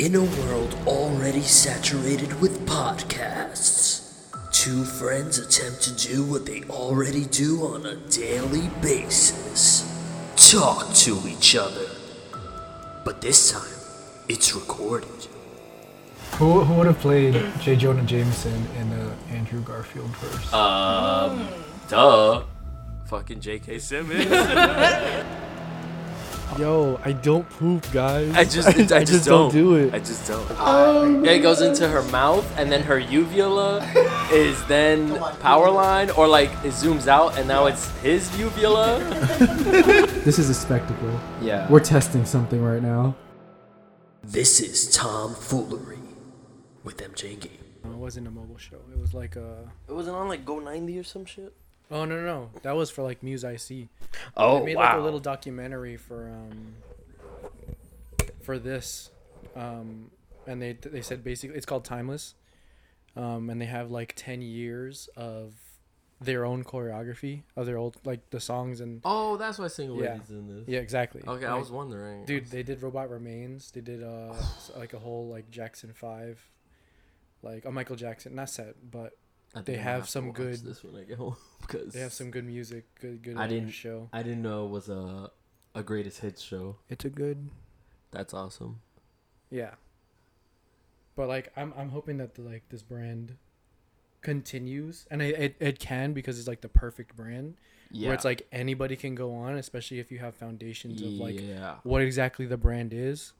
In a world already saturated with podcasts, two friends attempt to do what they already do on a daily basis talk to each other. But this time, it's recorded. Who, who would have played J. Jonah Jameson in the Andrew Garfield verse? Um, duh. Fucking J.K. Simmons. Yo, I don't poop, guys. I just, I, just, don't. don't. do it. I just don't. Um. yeah, it goes into her mouth, and then her uvula is then power line, or like it zooms out, and now it's his uvula. This is a spectacle. Yeah. We're testing something right now. This is Tom Foolery with MJ Game. It wasn't a mobile show. It was like a. it wasn't on like Go 90 or some shit. Oh no no no! That was for like Muse IC. Oh they made like a little documentary for um. For this, um, and they they said basically it's called Timeless, um, and they have like ten years of their own choreography of their old like the songs and Oh, that's why single Yeah. ladies in this. yeah exactly. Okay, I was wondering. Dude, they did Robot Remains. They did uh like a whole like Jackson Five, like a Michael Jackson, not set, but I think they have to some good- This when I get home because they have some good music, good good I didn't- show. I didn't know it was a a greatest hits show. It's a good That's awesome. yeah. But like I'm I'm hoping that the, like this brand continues and it, it it can because it's like the perfect brand Yeah. where it's like anybody can go on especially if you have foundations of like yeah. what exactly the brand is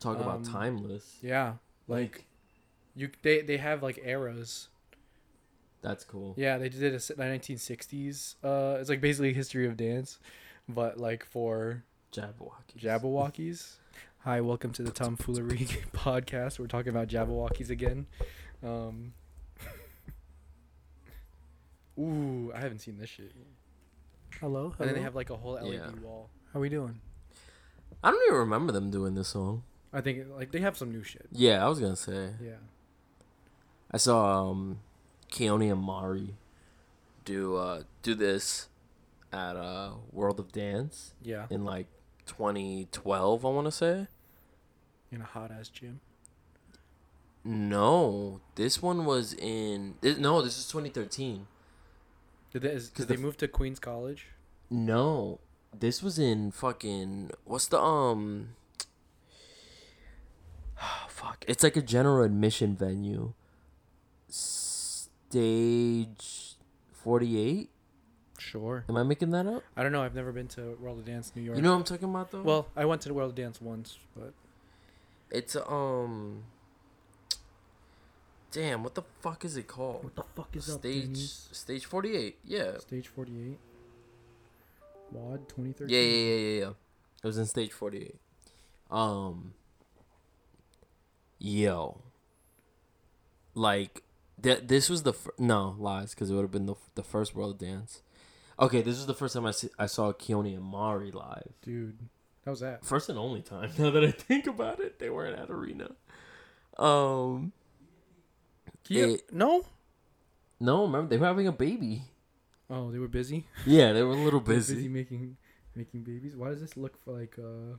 Talk about um, timeless. yeah like you they they have like eras That's cool. Yeah, they did a s- 1960s. Uh, it's like basically history of dance, but like for Jabberwocky. Jabbawockeez. Hi, welcome to the Tomfoolery podcast. We're talking about Jabbawockeez again. Um, ooh, I haven't seen this shit. Hello. And then they have like a whole LED Yeah. wall. How are we doing? I don't even remember them doing this song. I think like they have some new shit. Yeah, I was gonna say. Yeah. I saw um Keone Amari do uh do this at uh World of Dance Yeah. in like 2012, I want to say. In a hot ass gym. No, this one was in this, no, this is 2013. Did they, is, did they the- move to Queens College? No, this was in fucking what's the um fuck. It's like a general admission venue. Stage 48? Sure. Am I making that up? I don't know. I've never been to World of Dance New York. You know what I'm talking about though? well, I went to the World of Dance once, but it's um Damn, what the fuck is it called? what the fuck is up, Stage Denny's? Stage 48. Yeah. Stage 48. WAD 2013. Yeah, yeah, yeah, yeah, yeah. It was in stage 48. Um Yo. Like th- this was the fir- no, lies cuz it would have been the the first world dance. Okay, this was the first time I, see- I saw Keone Amari live. Dude, how was that? First and only time. Now that I think about it, they weren't at arena. Um Yeah. It- no? no, remember they were having a baby. Oh, they were busy. Yeah, they were a little busy busy. making making babies. Why does this look for like uh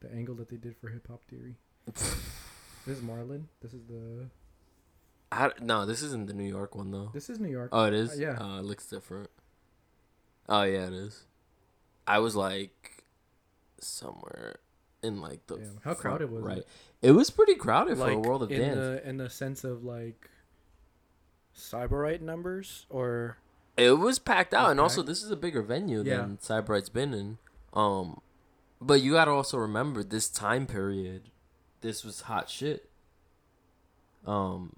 the angle that they did for Hip Hop Theory? this is Marlon. This is the. I, no, this isn't the New York one though. This is New York. Oh, it is. Uh, yeah. Uh, it looks different. Oh yeah, it is. I was like somewhere in like the Damn, how crowded was it? right. It was pretty crowded for a world of in dance. the in the sense of like cyberite numbers or It was packed out, was and also this is a bigger venue Yeah. than Cyberite's been in. Um, but you gotta also remember this time period. This was hot shit. Um,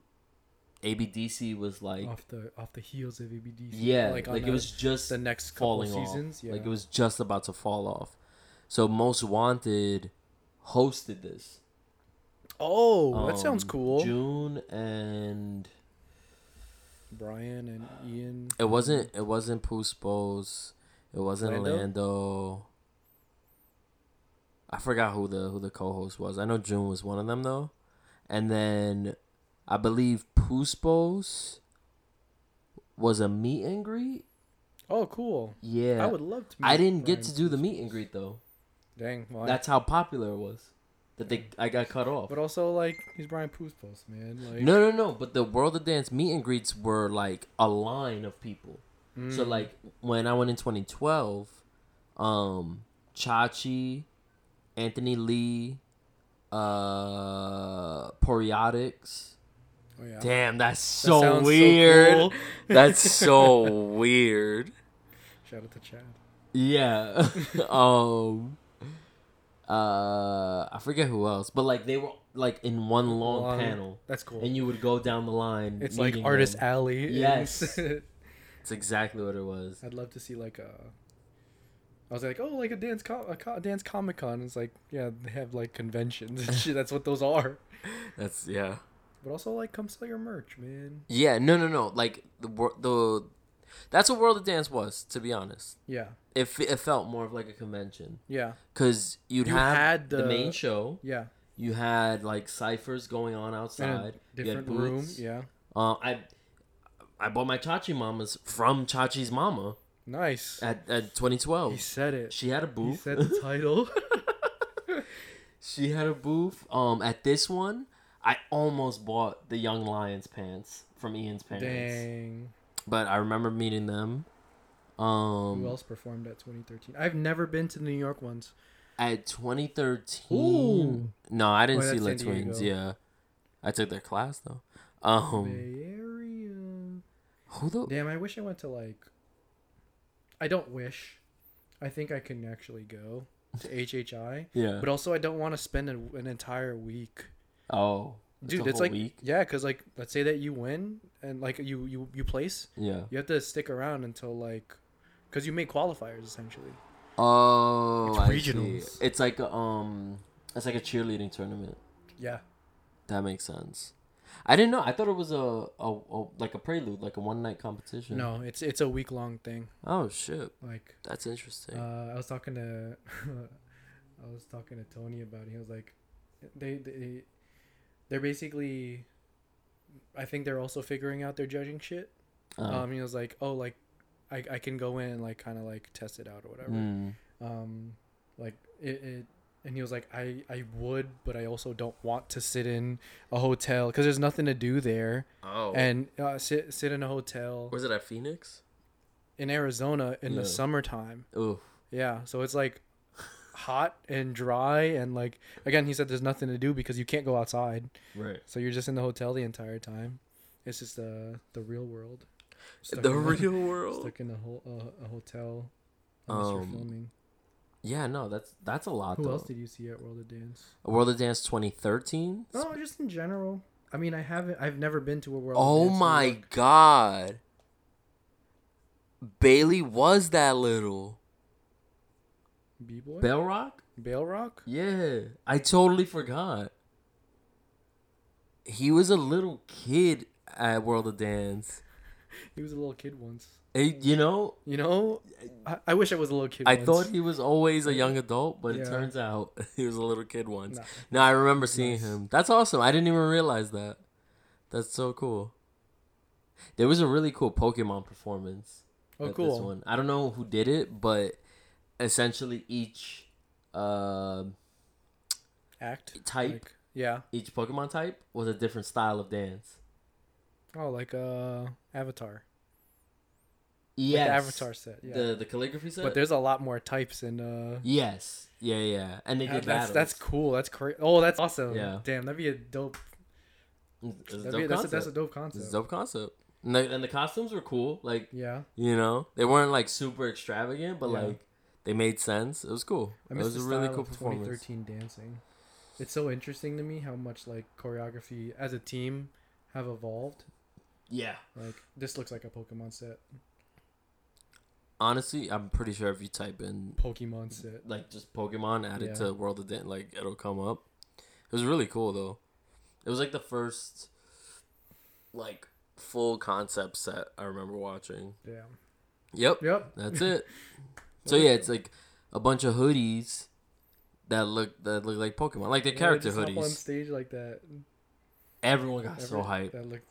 ABDC was like off the off the heels of ABDC. yeah, like, like, it was just the next couple falling seasons. Yeah, Like it was just about to fall off. So Most Wanted hosted this. Oh, that sounds Um, cool. June and Brian and Ian. it wasn't it wasn't Puspos. It wasn't Lando? Lando. I forgot who the who the co-host was. I know June was one of them though. And then I believe Puspos was a meet and greet. Oh, cool. Yeah. I would love to. I didn't get to do the Puspos. meet and greet though. Dang, why? That's how popular it was. that they I got cut off. But also like he's Brian Puspos, man. Like No, no, no. But the World of Dance meet and greets were like a line of people. So Mm. like when I went in 2012, um, Chachi, Anthony Lee, uh, Poreotics. Oh, yeah. Damn, that's so sounds weird. cool. That's so weird. Shout out to Chad. Yeah. um. Uh, I forget who else, but like they were like in one long, Long- panel, That's cool. and you would go down the line. it's like Artist them. Alley. Yes. It's exactly what it was. I'd love to see like a. I was like, oh, like a dance, co- a, co- dance comic con. It's like, yeah, they have like conventions and shit. That's what those are. That's yeah. But also, like, come sell your merch, man. Yeah, no, no, no. Like the the, that's what World of Dance was. To be honest, Yeah, it it felt more of like a convention yeah, because you'd You have had the, the- main show. yeah. You had like ciphers going on outside. Different room. Yeah, Uh, I I bought my Chachi mamas from Chachi's mama nice. at, at 2012. He said it. She had a He booth. said the title. she had a booth. Um, at this one, I almost bought the Young Lions pants from Ian's parents, Dang. but I remember meeting them. Um, Who else performed at 2013? I've never been to the New York ones. at 2013. Ooh. No, I didn't Oh, see San twins. Yeah, I took their class though. Um, Bay Area. who the? Damn, I wish I went to like. I don't wish. I think I can actually go to HHI, Yeah. but also I don't want to spend an entire week. Oh, Dude, it's like week? yeah, cause like let's say that you win and like you you you place, Yeah. you have to stick around until like, cause you make qualifiers essentially. Oh, It's I see. regionals. It's like um, it's like a cheerleading tournament. Yeah. That makes sense. I didn't know. I thought it was a, a, a like a prelude, like a one night competition. No, it's it's a week long thing. Oh shit, Like that's interesting. Uh, I was talking to, I was talking to Tony about it. He was like, they they, they're basically, I think they're also figuring out their judging shit. Uh, Um, he was like, oh, like, I I can go in and like kind of like test it out or whatever. mm, Um, like it, it and he was like, I I would, but I also don't want to sit in a hotel because there's nothing to do there oh, and uh, sit sit in a hotel was it at Phoenix? in Arizona in Yeah. the summertime. Ooh, Yeah, so it's like hot and dry and like again he said there's nothing to do because you can't go outside. right. So you're just in the hotel the entire time. It's just the the real world. Stuck The real world. stuck in a whole uh, a hotel unless you're Um, filming. Yeah, no, that's that's a lot Who though. else did you see at World of Dance? World of Dance 2013. Oh, just in general. I mean, I haven't. I've never been to a World. Oh of Dance my god. Bailey was that little. B-boy. Bell Rock? Bale Rock. Yeah, I totally forgot. He was a little kid at World of Dance. He was a little kid once. Eh, you know, You know, I, I wish I was a little kid. I once. thought he was always a young adult, but it turns out he was a little kid once. Nah. No, I remember seeing Nice. him. That's awesome. I didn't even realize that. That's so cool. There was a really cool Pokemon performance. Oh, at This cool. one. I don't know who did it, but essentially each uh, Act type, Like, yeah. each Pokemon type was a different style of dance. Oh, like uh, Avatar. Yes. Like the Avatar set. Yeah. The the calligraphy set. but there's a lot more types in uh. yes. Yeah, yeah. And they did that's battles. that's cool. That's crazy. Oh, that's awesome. Yeah. Damn, that'd be a dope. It's a dope be, that's, a, that's a dope concept. It's a dope concept. And the, and the costumes were cool. Like Yeah. you know, they weren't like super extravagant, but Yeah. like they made sense. It was cool. I it was a really cool performance. 2013 dancing. It's so interesting to me how much like choreography as a team have evolved. Yeah. Like this looks like a Pokemon set. Honestly, I'm pretty sure if you type in Pokemon set. like just Pokemon added Yeah. to World of Dance, like it'll come up. It was really cool though. It was like the first like full concept set I remember watching. Damn. Yep. Yep. That's it. so yeah, it's like a bunch of hoodies that look that look like Pokemon, like the Yeah, character up on stage like that. Everyone got so hyped. That looked.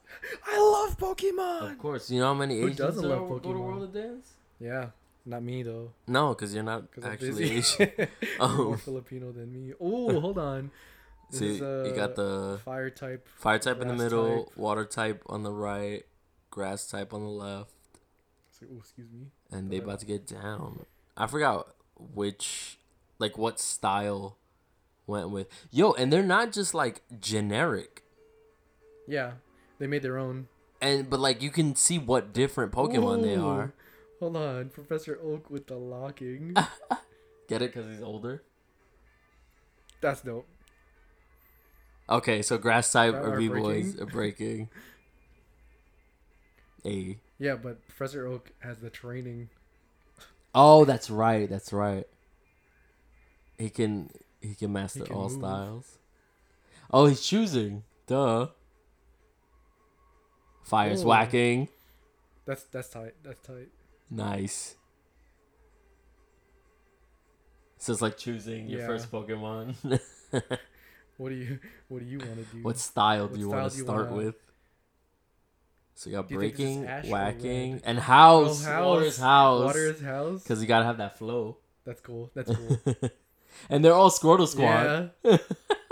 I love Pokemon. Of course, you know how many Who Asians doesn't love go to World of Dance? Yeah, not me though. No, because you're not actually. Asian. Oh. more Filipino than me. Oh, hold on. This See, is, you got the the fire type. fire type in the middle, type. water type on the right, grass type on the left, So- oh, excuse me. and they about to get down. I forgot which, like, what style went with. Yo, and they're not just like generic, Yeah, they made their own. and but like you can see what different Pokemon they are. Hold on, Professor Oak with the locking. Get it? Cause he's older. That's dope. Okay, so grass type are B boys are breaking. A. Yeah, but Professor Oak has the training. Oh, that's right. That's right. He can he can master can all move. styles. Oh, he's choosing. Duh. Fire's Oh. whacking. That's that's tight. That's tight. Nice. So it's like choosing your Yeah. first Pokemon. What do you What do you want to do? what style What do you style want do to you start wanna- with? So you got Do you think this is breaking, whacking, and house. Oh, Water's house. Water is house. Because you gotta have that flow. That's cool. That's cool. and they're all Squirtle Squad. yeah.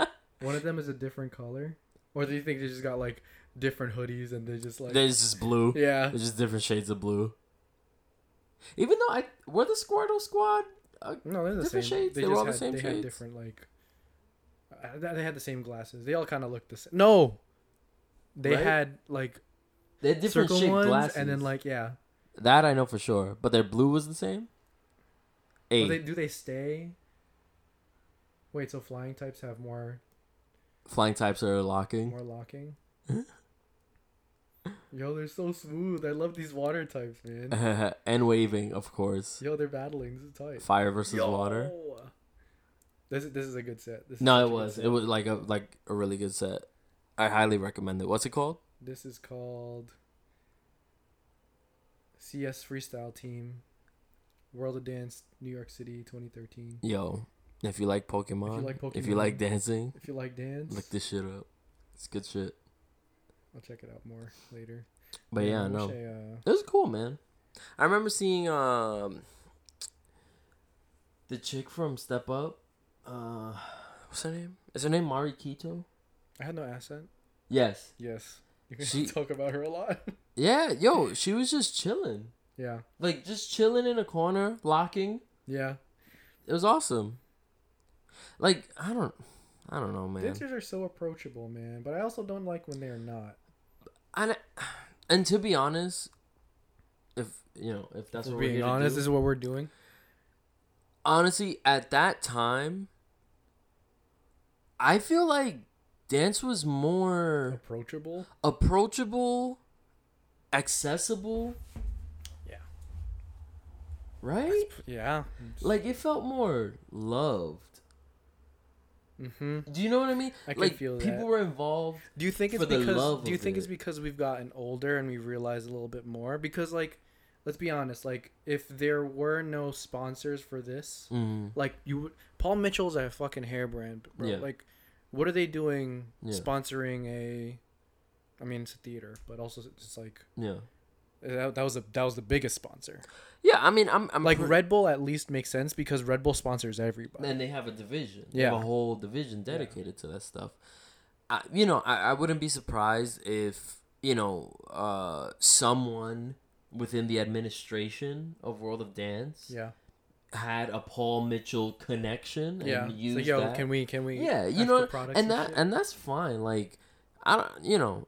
One of them is a different color, or do you think they just got like different hoodies and they're just like There's just blue. yeah There's just different shades of blue. Even though I were the Squirtle Squad, uh, no they're the different same shades? They, They were all the had, same they had different like uh, they had the same glasses. They all kind of looked the same. No, they Right? had like they had different circle shaped ones glasses. and then like yeah. that I know for sure. But their blue was the same. A Well, they, do they stay? Wait, so flying types have more flying types are locking. more locking. Yo, they're so smooth. I love these water types, man. and waving, of course. Yo, they're battling. This is tight. Fire versus water. This is this is a good set. This No, it was. set. It was like a like a really good set. I highly recommend it. What's it called? This is called CS Freestyle Team, World of Dance, New York City, 2013. Yo, if you like Pokemon, like if you like dancing, If you like dance, look this shit up. It's good shit. I'll check it out more later. But yeah, I no, I, uh, it was cool, man. I remember seeing um the chick from Step Up. Uh, what's her name? Is her name Mari Kito? I had no accent. Yes. Yes, you She- talk about her a lot. Yeah, yo, she was just chilling, yeah, like just chilling in a corner, locking. yeah. It was awesome. Like I don't, I don't know, man. Dancers are so approachable, man. But I also don't like when they're not. And and to be honest, if you know if that's If what we're we're being honest, do- this is what we're doing. honestly, at that time, I feel like dance was more Approachable. approachable, accessible, Yeah. right? Yeah. Like it felt more loved. Mm-hmm. Do you know what I mean? I can like people that. were involved. Do you think it's because do you think it's because we've gotten older and we've realized a little bit more? Because like let's be honest, like if there were no sponsors for this, Mm, like you would Paul Mitchell's a fucking hair brand, bro. Yeah. Like what are they doing Yeah. sponsoring a I mean it's a theater, but also it's like yeah, that, that was a that was the biggest sponsor. yeah. I mean, I'm, I'm like pre- Red Bull at least makes sense because Red Bull sponsors everybody. and they have a division. They have Yeah. a whole division dedicated to that stuff. I, you know, I, I wouldn't be surprised if you know uh, someone within the administration of World of Dance yeah. Had a Paul Mitchell connection and Yeah. So yo, that. can we can we yeah, you know, and that and that's fine. Like, I don't, you know,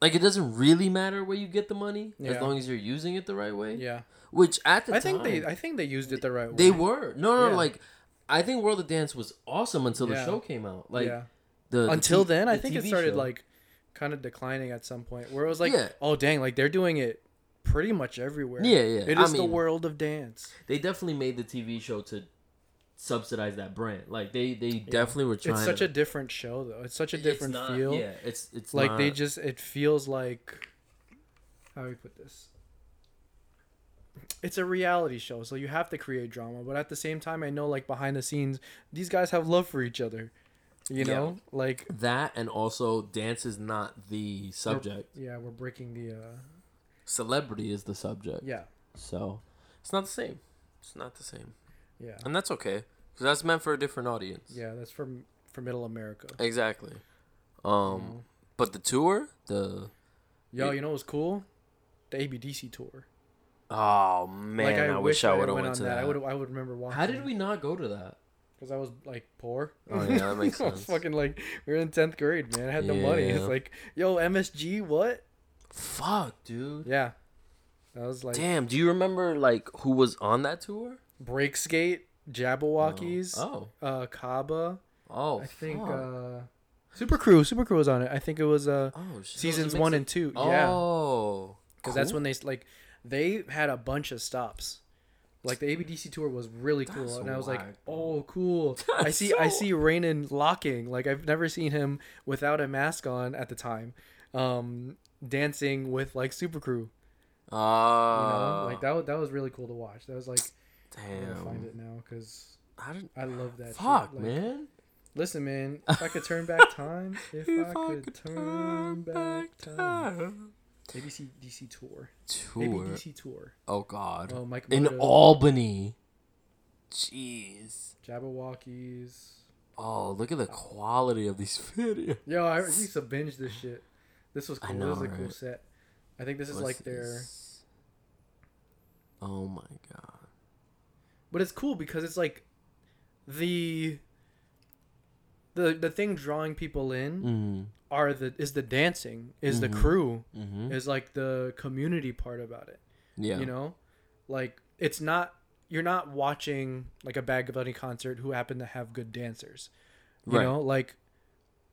like it doesn't really matter where you get the money as long as you're using it the right way. yeah. Which at the I time, think they I think they used it the right way. they were no, no, Yeah. like I think World of Dance was awesome until the Yeah. show came out. Like yeah. the the Until T- then, I the think it started show. like kind of declining at some point where it was like, Yeah. oh dang, like they're doing it pretty much everywhere. Yeah, yeah. It is I is the world of dance. they definitely made the TV show to subsidize that brand. Like they they definitely were trying. It's such to, a different show though. It's such a different not- feel. Yeah, it's it's like they just it feels like how do we put this? It's a reality show, so you have to create drama, but at the same time I know like behind the scenes these guys have love for each other. You Yeah. know? Like that, and also dance is not the subject. yeah, we're breaking the uh Celebrity is the subject. yeah. So it's not the same. It's not the same, Yeah. and that's okay because that's meant for a different audience. Yeah, that's for for Middle America. Exactly. Um, Mm-hmm. but the tour, the Yo, you know what's cool? The ABDC tour. oh man, like I, I, wish I would have went went to that. that. I would I would remember watching. How did we not go to that? Because I was like poor. Oh, yeah, that makes I was sense. fucking like we were in tenth grade, man. I had no money. It's like, yo, MSG, what? Fuck, dude. Yeah, that was like Damn, do you remember like who was on that tour? Breakskate, Jabbawockeez, Oh, uh, Kaba. oh, I think fuck. uh, Super Crew, Super Crew was on it. I think it was uh oh, shit, it was a seasons one of- and two. Yeah, Oh, because that's when they like they had a bunch of stops. Like the ABDC tour was really cool, That's and I was like, "Oh, cool!" I That's see, I so- see Rainen locking. Like I've never seen him without a mask on at the time, um, dancing with like Super Crew. Uh, you know, Oh, like that. That was really cool to watch. That was like, I'm gonna find it now because did, I love that. fuck, Like, man. Listen, man. If I could turn back time, if, I, could, turn back time. ABC DC tour. Tour. ABDC tour. Oh God. Oh, Mike In Albany. Jeez. Jabbawockeez. Oh, look at the quality of these videos. Yo, I used to binge this shit. This was cool. know, this was a cool right? set. I think this is What's like their, this? Oh my God. but it's cool because it's like the the the thing drawing people in Mm. are the is the dancing, is Mhm. the crew, Mm-hmm. is like the community part about it. Yeah. You know, like it's not you're not watching like a bag of Bunny concert who happen to have good dancers. You Right. know, like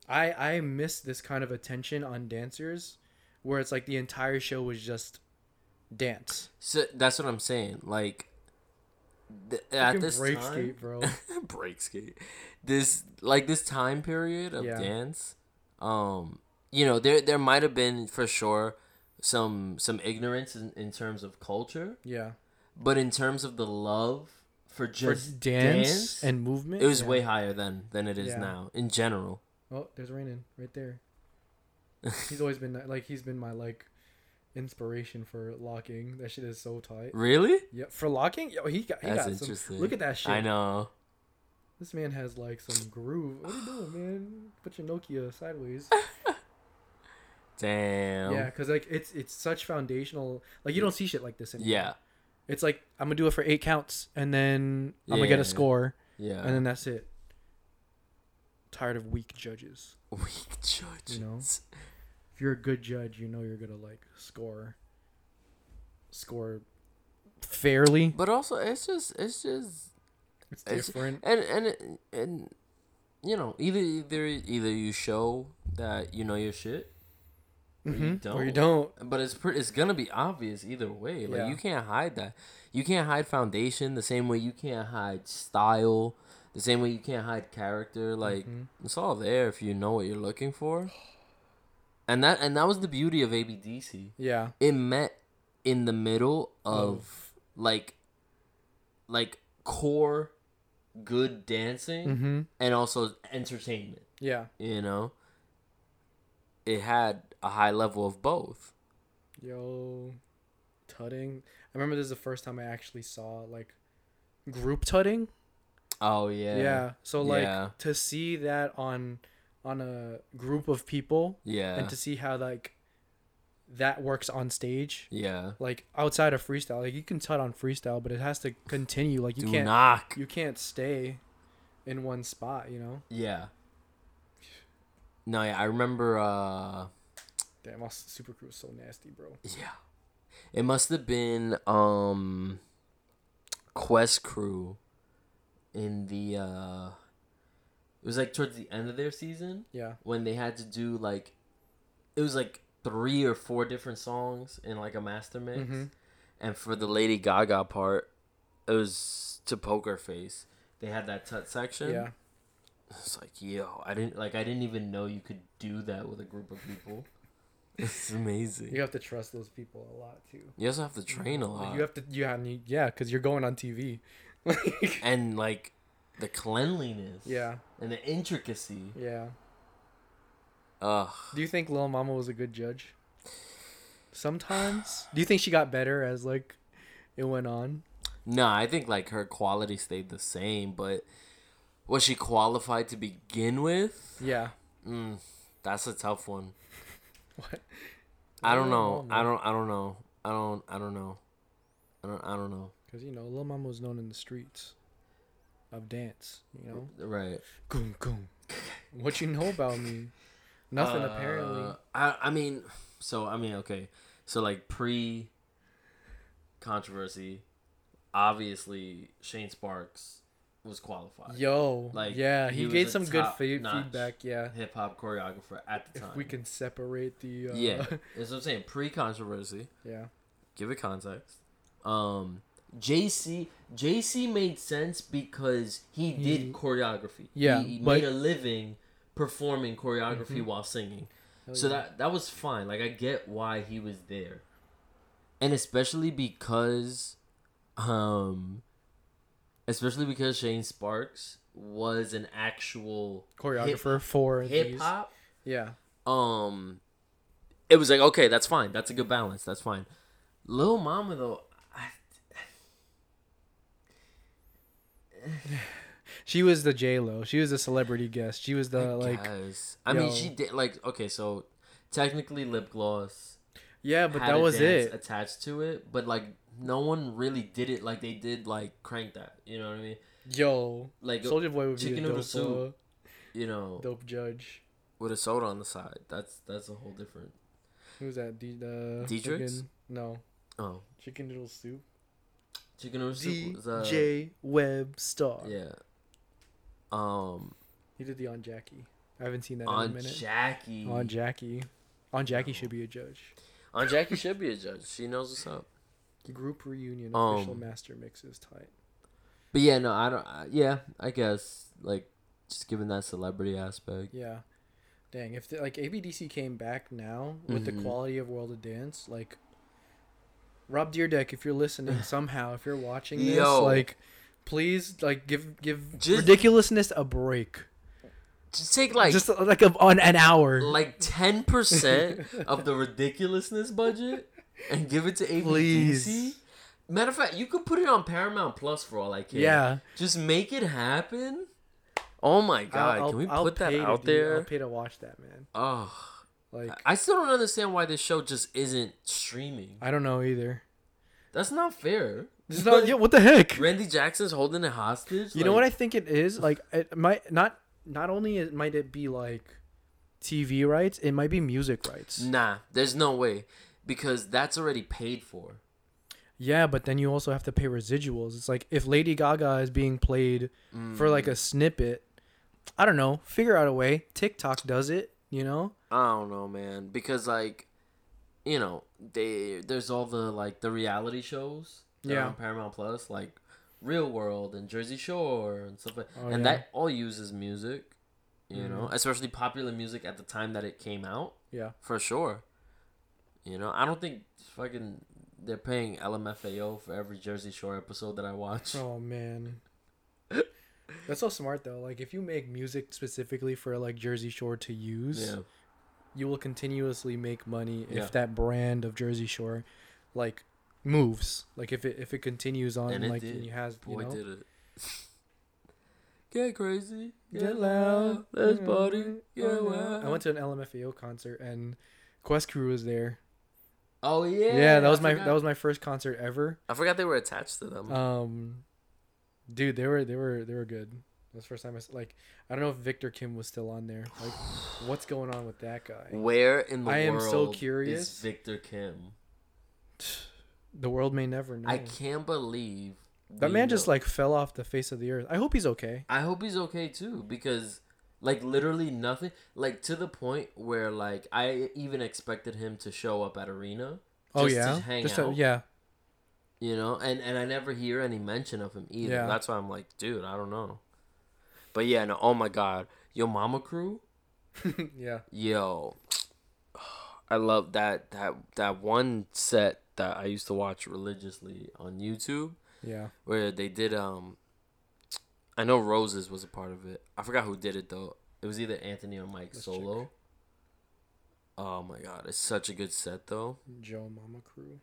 I I miss this kind of attention on dancers where it's like the entire show was just dance. So that's what I'm saying. Like th- at this break time, skate, bro. break skate. This like this time period of Yeah. dance. Um, you know, there there might have been for sure some some ignorance in, in terms of culture, Yeah. but in terms of the love for For just dance, dance, and movement. it was yeah. way higher than than it is Yeah. now in general. Oh, there's Rainin right there. He's always been like he's been my like inspiration for locking. That shit is so tight. Really? Yeah, for locking, yo, he got he That's got interesting. some. Look at that shit. I know. This man has like some groove. What are you doing, man? Put your Nokia sideways. Damn. Yeah, because like it's it's such foundational. Like you don't see shit like this anymore. Yeah. It's like I'm gonna do it for eight counts, and then I'm gonna get a score, Yeah. and then that's it. Tired of weak judges. Weak judges. You know? If you're a good judge, you know you're gonna like score. Score fairly. But also, it's just, it's just, It's It's- different. and and and you know, either either either you show that you know your shit, or you Mhm. Or you don't. don't. but it's pretty, it's gonna be obvious either way. Like Yeah. you can't hide that. You can't hide foundation the same way you can't hide style, the same way you can't hide character. Like Mhm. it's all there if you know what you're looking for. And that and that was the beauty of ABDC. Yeah. It met in the middle of Of- like like core good dancing Mm-hmm. and also entertainment Yeah. you know it had a high level of both Yo, tutting. I remember this is the first time I actually saw like group tutting. Oh yeah Yeah. So like Yeah. to see that on on a group of people yeah and to see how like that works on stage. yeah Like outside of freestyle, like you can tut on freestyle, but it has to continue. Like you do can't knock you can't stay in one spot. You know. yeah no yeah i remember uh Damn, my super crew is so nasty, bro. yeah it must have been um quest crew in the uh it was like towards the end of their season Yeah. when they had to do like it was like three or four different songs in like a master mix Mhm. and for the lady gaga part it was to poker face they had that tut section Yeah. it's like yo i didn't like i didn't even know you could do that with a group of people it's amazing You have to trust those people a lot too. you also have to train a lot you have to, yeah, yeah, because you're going on TV. And like the cleanliness yeah, and the intricacy yeah. ugh Do you think Lil Mama was a good judge? Sometimes. Do you think she got better as like it went on? No, I think like her quality stayed the same, but Was she qualified to begin with? Yeah. Mm, that's a tough one. What? I don't know. don't know, I don't. I don't know. I don't. I don't know. I don't. I don't know. Because, you know, Lil Mama was known in the streets of dance, you know? Right. Goom, goom. What you know about me? Nothing, apparently. Uh, I. I mean. So I mean. Okay. So like pre. Controversy. Obviously, Shane Sparks was qualified. Yo. like, yeah, he he, gave some good fe- feedback. Yeah. Hip hop choreographer at the time. If we can separate the. Uh, Yeah, that's what I'm saying. Pre controversy. yeah. give it context. Um, JC JC made sense because he did He- choreography. Yeah, he, he but- made a living performing choreography while singing. Hell so yeah. that that was fine. Like I get why he was there, and especially because, um, especially because Shane Sparks was an actual Choreographer for hip hop Yeah. um it was like okay that's fine that's a good balance that's fine Lil Mama though I, She was the J Lo. She was the celebrity guest. She was the I like. guess. I mean she did like okay so technically lip gloss Yeah, but that a was it. attached to it but like no one really did it like they did like crank that you know what I mean Yo, like Soulja Boy would be Chicken a noodle dope, soup. uh, you know dope judge. with a soda on the side that's that's a whole different Who's that? D- Dietrich's? friggin- No, oh chicken noodle soup. Chicken noodle soup was, uh, Webstar. yeah um He did the on Jackie. I haven't seen that in a on minute. Jackie on Jackie. On Jackie should be a judge. On Jackie should be a judge. She knows what's up. The group reunion Um, official master mix is tight. But yeah, no, I don't. I, yeah, I guess like just given that celebrity aspect. Yeah. Dang, if the, like ABDC came back now with Mhm. the quality of World of Dance, like Rob Dyrdek, if you're listening somehow, if you're watching this, Yo. like please like give give Just- ridiculousness a break. Just take like Just like a, on an hour. like ten percent of the ridiculousness budget and give it to ABDC. Please. Matter of fact, you could put it on Paramount Plus for all I care. yeah. Just make it happen. Oh my god, I'll- can we I'll put that out do- I'll there? pay to watch that, man. Oh, Like I still don't understand why this show just isn't streaming. I don't know either. That's not fair. It's not, yeah, what the heck? Randy Jackson's holding it hostage. You know what I think it is? Like it might not not only it might it be like TV rights, it might be music rights. Nah, there's no way because that's already paid for. Yeah, but then you also have to pay residuals. It's like if Lady Gaga is being played for like Mm. a snippet, I don't know, figure out a way. TikTok does it, you know? I don't know, man, because like, you know, they there's all the like the reality shows. Yeah. on Paramount Plus, like Real World and Jersey Shore and stuff like, Oh, and yeah. that all uses music. You mm-hmm. know, especially popular music at the time that it came out, Yeah. for sure. You know, I don't think fucking they're paying LMFAO for every Jersey Shore episode that I watch. Oh man. That's so smart though. Like if you make music specifically for like Jersey Shore to use, Yeah. you will continuously make money if Yeah. that brand of Jersey Shore like moves. Like if it if it continues on And like and you has you know did it. Get crazy. Get loud. Let's party. Get I went to an LMFAO concert and Quest Crew was there. Oh yeah. Yeah, that was I my forgot. that was my first concert ever. I forgot they were attached to them. Um, dude, they were they were they were good. That's the first time I like. I don't know if Victor Kim was still on there. Like, what's going on with that guy? Where in the I am world so is curious. Victor Kim? The world may never know. I can't believe that man just like fell off the face of the earth. I hope he's okay. I hope he's okay too because like literally nothing like to the point where like I even expected him to show up at arena. Oh yeah, to hang just to- out. yeah. You know, and and I never hear any mention of him either. Yeah. That's why I'm like, dude, I don't know. But yeah, no. Oh my god, Yo Mama Crew. yeah. Yo, I love that that that one set that I used to watch religiously on YouTube Yeah. where they did um. I know Roses was a part of it. I forgot who did it though. It was either Anthony or Mike Let's solo. Oh my god, it's such a good set though. Joe Mama Crew.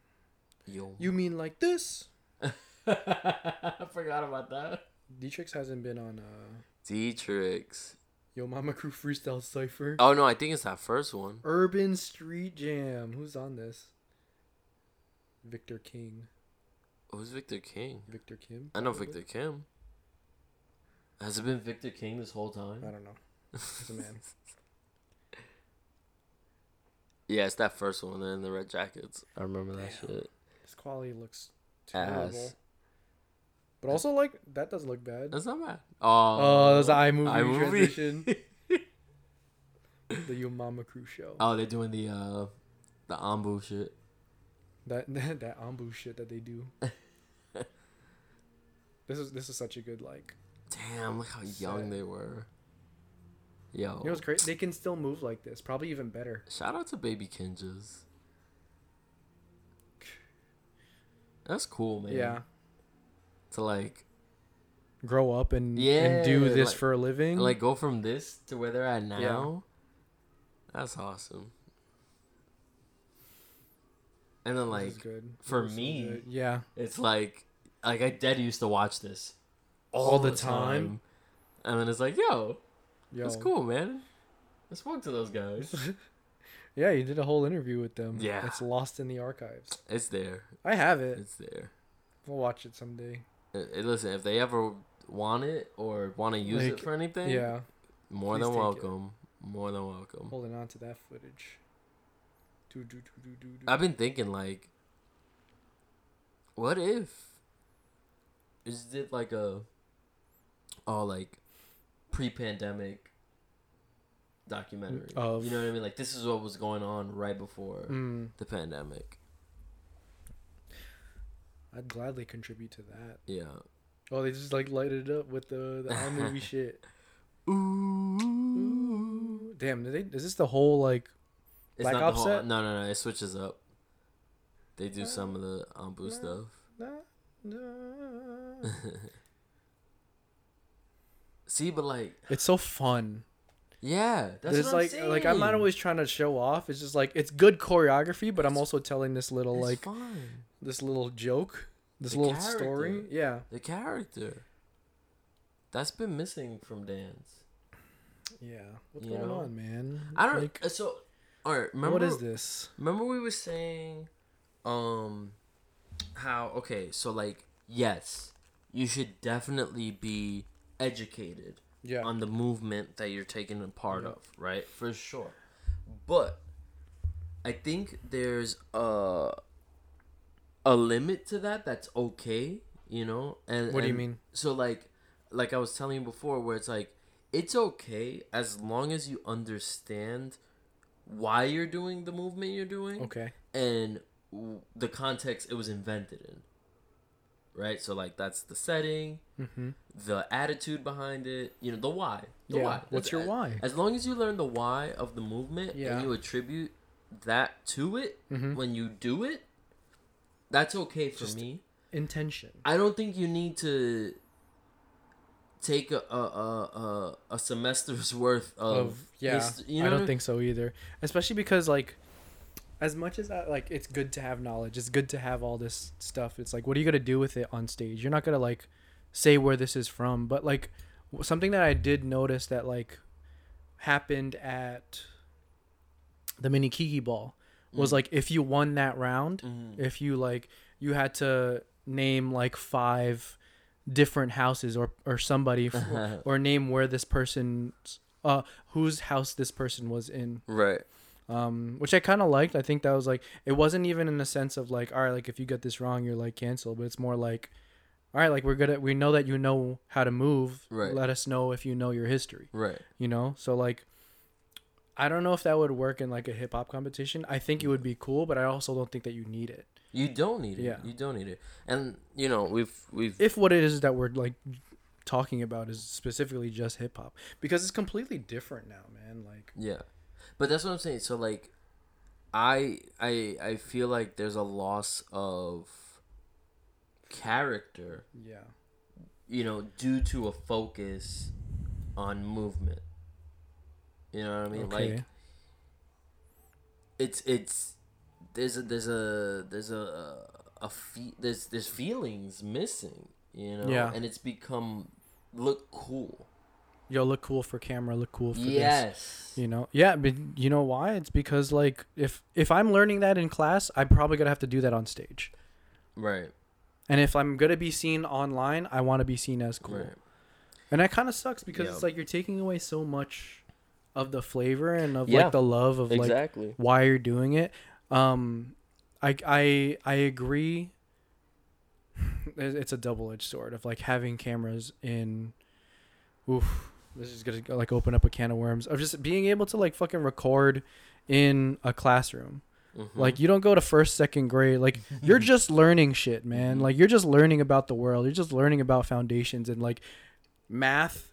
Yo, You mean like this? I forgot about that. D-Trix hasn't been on uh D-Trix. Yo Mama Crew Freestyle Cipher. Oh no, I think it's that first one. Urban Street Jam. Who's on this? Victor King. Who's Victor King? Victor Kim? I know probably? Victor Kim. Has it been Victor King this whole time? I don't know. He's a man. Yeah, it's that first one in the red jackets. I remember that shit. Quality looks terrible. Ass. But also, like, that doesn't look bad. That's not bad. Oh, Oh, there's the iMovie, iMovie. transition. the Yo Mama Crew show. oh, they're doing the uh, the Ambu shit. That that, that ambu shit that they do. this is this is such a good like. Damn, look how young they were. Yo, You know what's great? They can still move like this. Probably even better. shout out to Baby Kinjaz. That's cool, man. Yeah. To like, Grow up and yeah, and do this like- for a living. like go from this to where they're at now. Yeah. That's awesome. And then like good. for me, good. yeah. it's like like I dead used to watch this All the time? and then it's like, yo, Yo. that's cool, man. I spoke to those guys. Yeah, you did a whole interview with them. Yeah. It's lost in the archives. it's there. I have it. It's there. We'll watch it someday. Uh, uh, listen, if they ever want it or want to use it for anything, Yeah. more please than take it. welcome. More than welcome. Holding on to that footage. Do, do, do. I've been thinking like, what if is it like a, oh like, pre-pandemic documentary? Of- you know what I mean? Like this is what was going on right before Mm, the pandemic. I'd gladly contribute to that. Yeah. Oh, they just like lighted it up with the the iMovie shit. Ooh. Damn, did they, is this the whole like? It's Black not Ops the whole. set? No, no, no. It switches up. They do some of the Ambu no. stuff. See, but like, It's so fun. Yeah, that's it's what like I'm like I'm not always trying to show off. It's just like it's good choreography, but I'm also telling this little It's like fun. this little joke, this The little story. character. Yeah, The character. That's been missing from dance. yeah. What's You going know? on, man? I don't. Like, uh, so, all right. Remember what is this? Remember we were saying, um, how okay. So like, yes, you should definitely be educated Yeah. on the movement that you're taking a part Yeah. of, right? For sure. But I think there's a a limit to that that's okay, you know? And What do you mean? So like like I was telling you before where it's like it's okay as long as you understand why you're doing the movement you're doing Okay. and w- the context it was invented in. Right? So like that's the setting, Mm-hmm. the attitude behind it, you know, the why. The Yeah. why. What's That's- your why? As long as you learn the why of the movement Yeah. and you attribute that to it Mhm. when you do it, that's okay for Just- me. Intention. I don't think you need to take a a a, a, semester's worth of, Of yeah, you know I don't think so either. Especially because like, as much as I, like, it's good to have knowledge. It's good to have all this stuff. It's like, what are you gonna do with it on stage? You're not gonna like say where this is from, but like something that I did notice that like happened at the mini kiki ball was Mm. like if you won that round, Mhm. if you like you had to name like five different houses or or somebody f- or name where this person's uh whose house this person was in right. Um which i kind of liked i think that was like it wasn't even in the sense of like all right like if you get this wrong you're like canceled but it's more like all right like we're good at we know that you know how to move Right. let us know if you know your history Right. you know so like i don't know if that would work in like a hip-hop competition i think it would be cool but i also don't think that you need it You don't need it. Yeah. You don't need it. And you know, we've we've if what it is that we're like talking about is specifically just hip-hop because it's completely different now man like Yeah, but that's what I'm saying. So like, I I I feel like there's a loss of character, yeah you know, due to a focus on movement. You know what I mean? Okay. Like, it's it's there's a there's a there's a a fe- there's there's feelings missing. You know, Yeah. and it's become look cool. Yo look cool for camera, look cool for this. Yes. You know, yeah, but you know why? It's because like if if I'm learning that in class, I'm probably gonna have to do that on stage. Right. And if I'm gonna be seen online, I want to be seen as cool. Right. And that kind of sucks because Yeah. it's like you're taking away so much of the flavor and of Yeah, like the love of like why you're doing it. Um, I I I agree. It's a double edged sword of like having cameras in. Oof, this is gonna like open up a can of worms of just being able to like fucking record in a classroom. Mhm. Like you don't go to first, second grade. Like you're just learning shit, man. Like you're just learning about the world. You're just learning about foundations and like math,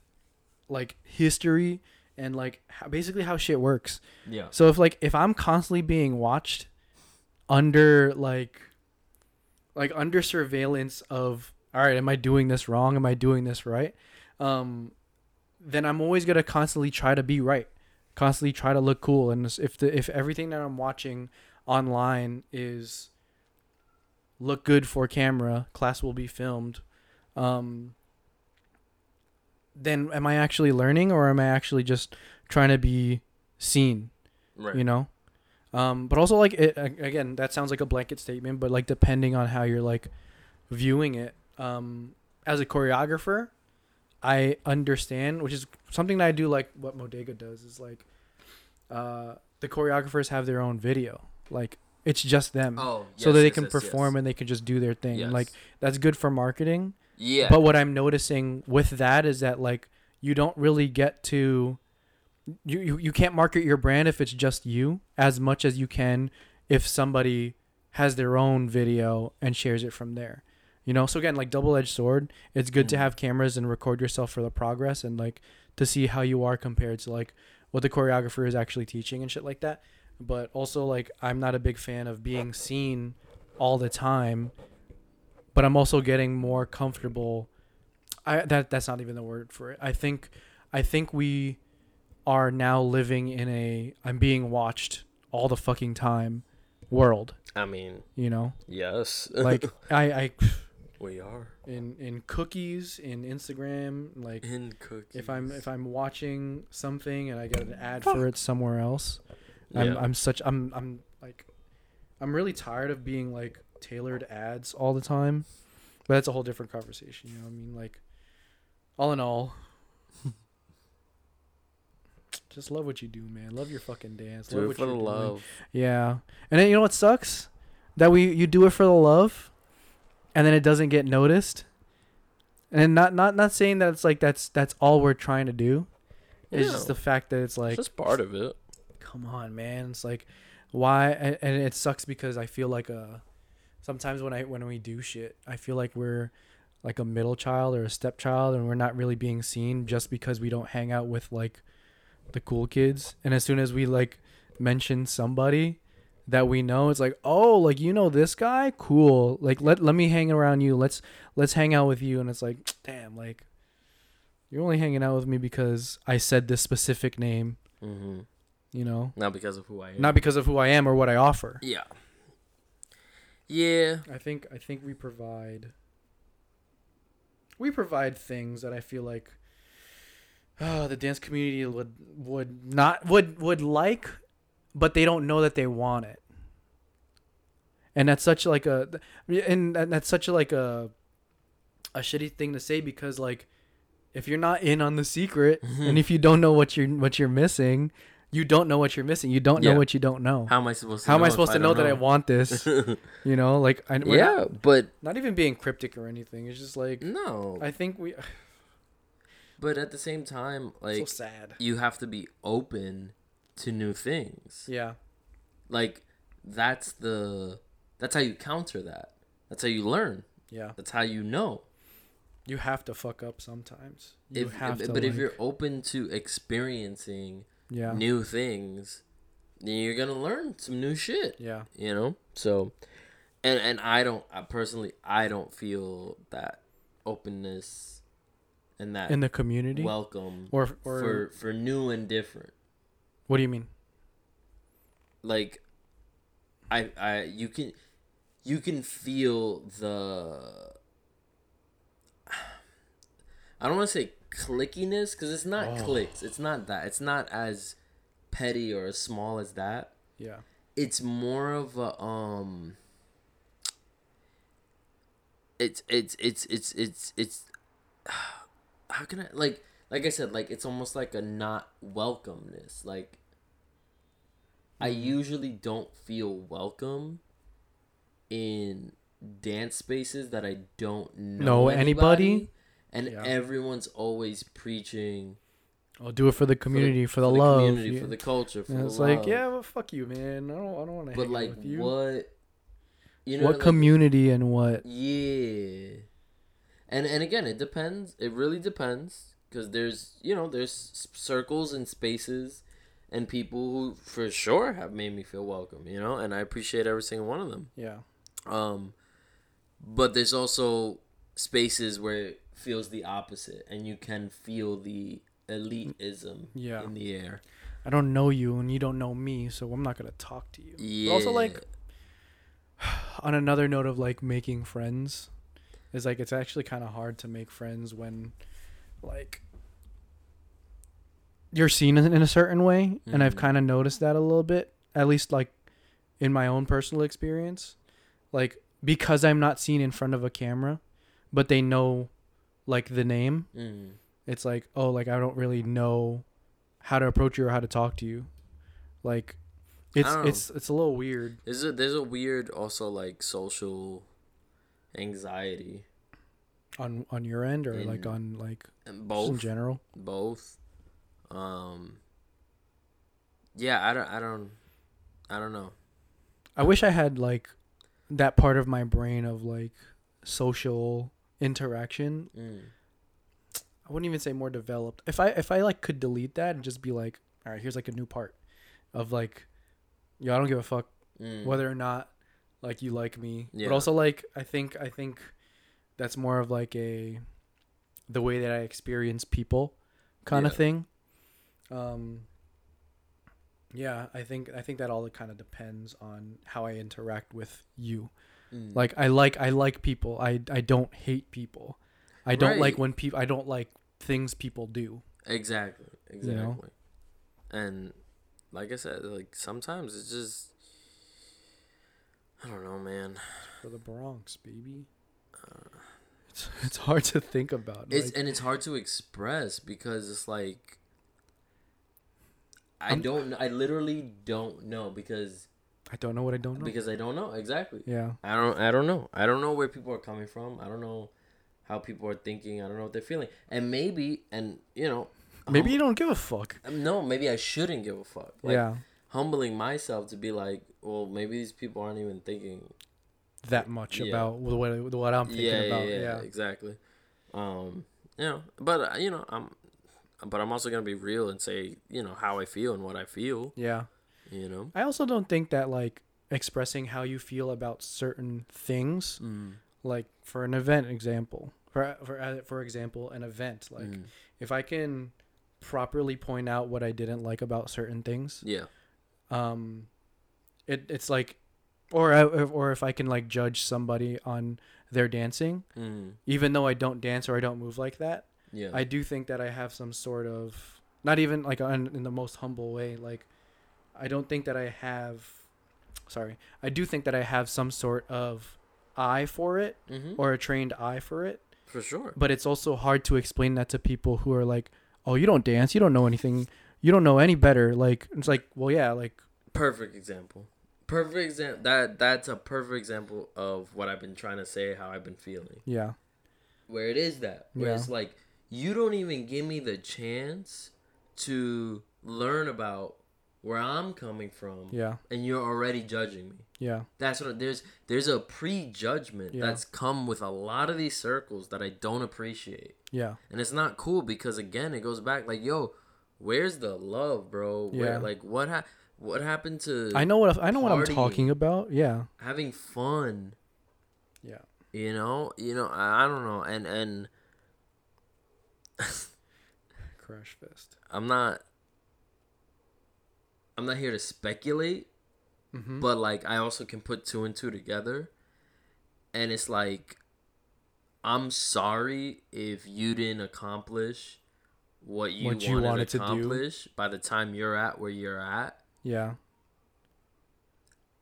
like history, and like how, basically how shit works. yeah. So if like if I'm constantly being watched under like like under surveillance of all right, am I doing this wrong? Am I doing this right? Um then I'm always going to constantly try to be right. Constantly try to look cool and if the if everything that I'm watching online is look good for camera, class will be filmed. Um then am I actually learning or am I actually just trying to be seen? Right. you know um but also like it again that sounds like a blanket statement but like depending on how you're like viewing it um as a choreographer i understand which is something that i do like what modega does is like uh the choreographers have their own video like it's just them Oh. so that they can perform and they can just do their thing and like that's good for marketing Yeah. but what I'm noticing with that is that like you don't really get to you, you you can't market your brand if it's just you as much as you can if somebody has their own video and shares it from there. You know, so again, like double-edged sword. It's good to Mhm. have cameras and record yourself for the progress and like to see how you are compared to like what the choreographer is actually teaching and shit like that. But also like I'm not a big fan of being seen all the time but I'm also getting more comfortable. I that that's not even the word for it. I think I think we are now living in a I'm being watched all the fucking time world. I mean, You know, yes. like I I we are in in cookies in Instagram like in cookies. if I'm if I'm watching something and I get an ad for it somewhere else, I'm Yeah. I'm such I'm I'm like I'm really tired of being like tailored ads all the time. But that's a whole different conversation, you know what I mean? Like all in all just love what you do, man. Love your fucking dance. do love it what for the you're doing. love. Yeah. And then you know what sucks? That we you do it for the love and then it doesn't get noticed. And not not not saying that it's like that's that's all we're trying to do. It's just the fact that it's like It's just part of it. come on, man. It's like why and, and it sucks because I feel like uh sometimes when I when we do shit, I feel like we're like a middle child or a stepchild and we're not really being seen just because we don't hang out with like the cool kids. And as soon as we like mention somebody that we know, it's like, "Oh, like you know this guy? Cool. Like let let me hang around you. Let's let's hang out with you." And it's like, "Damn, like you're only hanging out with me because I said this specific name, Mm-hmm. you know, Not because of who I am. not because of who I am or what I offer." Yeah. Yeah. I think I think we provide we provide things that I feel like uh, the dance community would would not would would like, but they don't know that they want it. And that's such like a and that's such like a a shitty thing to say because like if you're not in on the secret mm-hmm. and if you don't know what you're what you're missing, you don't know what you're missing. You don't know what you don't know. How am I supposed to? How am I supposed to know don't that I want this? You know, like I, yeah, not, but not even being cryptic or anything. It's just like no. I think we but at the same time, so like sad. you have to be open to new things. Yeah, Like that's the that's how you counter that. That's how you learn. yeah. That's how you know. You have to fuck up sometimes. You If, have if- to. but if you're open to experiencing yeah, new things, then you're gonna learn some new shit. yeah, You know. So, and and I don't I personally I don't feel that openness and that in the community, welcome or or for for new and different. What do you mean? Like, I I you can you can feel the I don't want to say clickiness because it's not Oh. clicks. It's not that. It's not as petty or as small as that. Yeah. It's more of a um. It's it's it's it's it's it's. How can I like like I said like it's almost like a not welcomeness like. I Mm-hmm. usually don't feel welcome in dance spaces that I don't know, Know anybody? and Yeah. everyone's always preaching I'll do it for the for community, for the, love. community, yeah. for the culture, for And the it's love. like, yeah, well, fuck you, man. I don't, I don't want to but hang like with you. what? You know, what like, community and what? Yeah, and and again, it depends. It really depends because there's you know there's circles and spaces and people who for sure have made me feel welcome. You know, and I appreciate every single one of them. Yeah. Um, but there's also spaces where it feels the opposite, and you can feel the elitism Yeah. in the air. I don't know you and you don't know me, so I'm not gonna talk to you. But also, like, on another note of like making friends, is like it's actually kind of hard to make friends when, like, you're seen in in a certain way, and I've Mhm. kind of noticed that a little bit, at least like in my own personal experience, like because I'm not seen in front of a camera, but they know, like the name. Mm. it's like oh like i don't really know how to approach you or how to talk to you like it's it's it's a little weird There's a there's a weird also like social anxiety on on your end or like on like just in general both. Um. Yeah, I don't I don't I don't know. i wish i had like that part of my brain of like social interaction Mm. i wouldn't even say more developed if i if i like could delete that and just be like all right here's like a new part of like yo i don't give a fuck Mm. whether or not like you like me Yeah. but also like i think i think that's more of like a the way that i experience people kind of thing um yeah i think i think that all kind of depends on how i interact with you Mm. like i like i like people i i don't hate people i don't like when people i don't like things people do Exactly. Exactly. know? And like I said, like sometimes it's just I don't know, man. for the bronx baby it's, it's hard to think about It's like- and it's hard to express because it's like I I'm- don't I literally don't know because i don't know what i don't know because I don't know exactly. yeah I don't I don't know. I don't know where people are coming from. I don't know how people are thinking. I don't know what they're feeling. And maybe and you know maybe hum- you don't give a fuck no, maybe I shouldn't give a fuck. Like, yeah humbling myself to be like, well, maybe these people aren't even thinking. that much Yeah. about what what I'm thinking yeah, about. yeah, Yeah, yeah, exactly. Um, you know, but uh, you know, I'm, but I'm also gonna be real and say, you know, how I feel and what I feel. yeah. You know. I also don't think that like expressing how you feel about certain things, Mm. like for an event example, for for uh, for example, an event. Like Mm. if I can properly point out what I didn't like about certain things, Yeah. um, it it's like, or I, or if I can like judge somebody on their dancing, Mm. even though I don't dance or I don't move like that. Yeah. I do think that I have some sort of not even like on, in the most humble way. Like I don't think that I have. Sorry, I do think that I have some sort of eye for it mm-hmm. or a trained eye for it. for sure. But it's also hard to explain that to people who are like, "Oh, you don't dance. You don't know anything. You don't know any better." Like it's like, well, yeah, like Perfect example. Perfect example. That that's a perfect example of what I've been trying to say. How I've been feeling. yeah, where it is that where Yeah. it's like you don't even give me the chance to learn about where I'm coming from yeah, and you're already judging me. yeah, That's what there's there's a prejudgment Yeah. that's come with a lot of these circles that I don't appreciate. yeah, And it's not cool because again it goes back like yo, where's the love, bro? Where Yeah. like what ha- what happened to I know what I know what I'm talking about. Yeah, having fun? yeah, You know? You know, I, I don't know. And and crash fest. I'm not I'm not here to speculate, Mm-hmm. but like I also can put two and two together. And it's like I'm sorry if you didn't accomplish what you, What you wanted, wanted to accomplish by the time you're at where you're at. Yeah.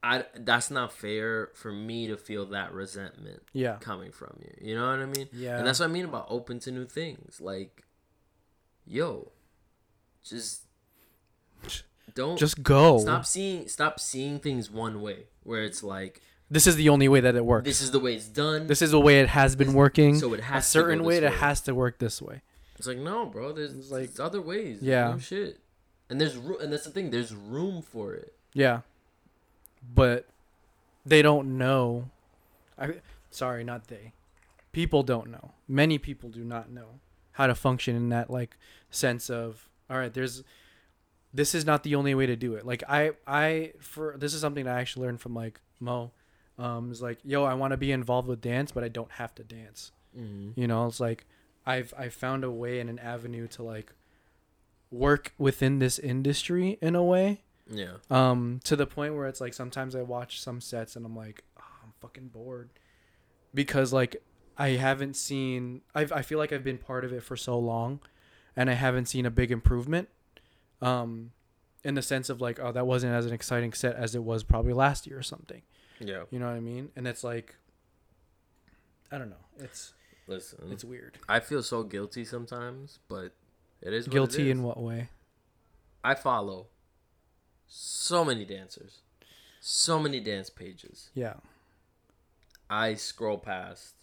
I that's not fair for me to feel that resentment Yeah. coming from you. You know what I mean? Yeah. And that's what I mean about open to new things. Like, yo, just don't Just go. stop seeing stop seeing things one way where it's like This is the only way that it works. this is the way it's done. This is the way it has been working. so it has a certain this way that way. has to work this way. It's like no, bro. There's, It's like- there's other ways. Yeah. Yeah. shit. And there's and that's the thing. There's room for it. Yeah. But they don't know. I sorry, not they. People don't know. Many people do not know how to function in that like sense of all right, there's this is not the only way to do it. Like I I for this is something I actually learned from like Mo. Um is like, yo, I want to be involved with dance, but I don't have to dance. Mm-hmm. You know, it's like I've I found a way and an avenue to like work within this industry in a way Yeah. um to the point where it's like sometimes i watch some sets and i'm like oh, i'm fucking bored. Because like i haven't seen I've, i feel like i've been part of it for so long and i haven't seen a big improvement um in the sense of like oh that wasn't as an exciting set as it was probably last year or something. Yeah. you know what i mean? And it's like i don't know. It's Listen, it's weird. I feel so guilty sometimes, but it is what it guilty is. in what way? I follow so many dancers, so many dance pages. yeah I scroll past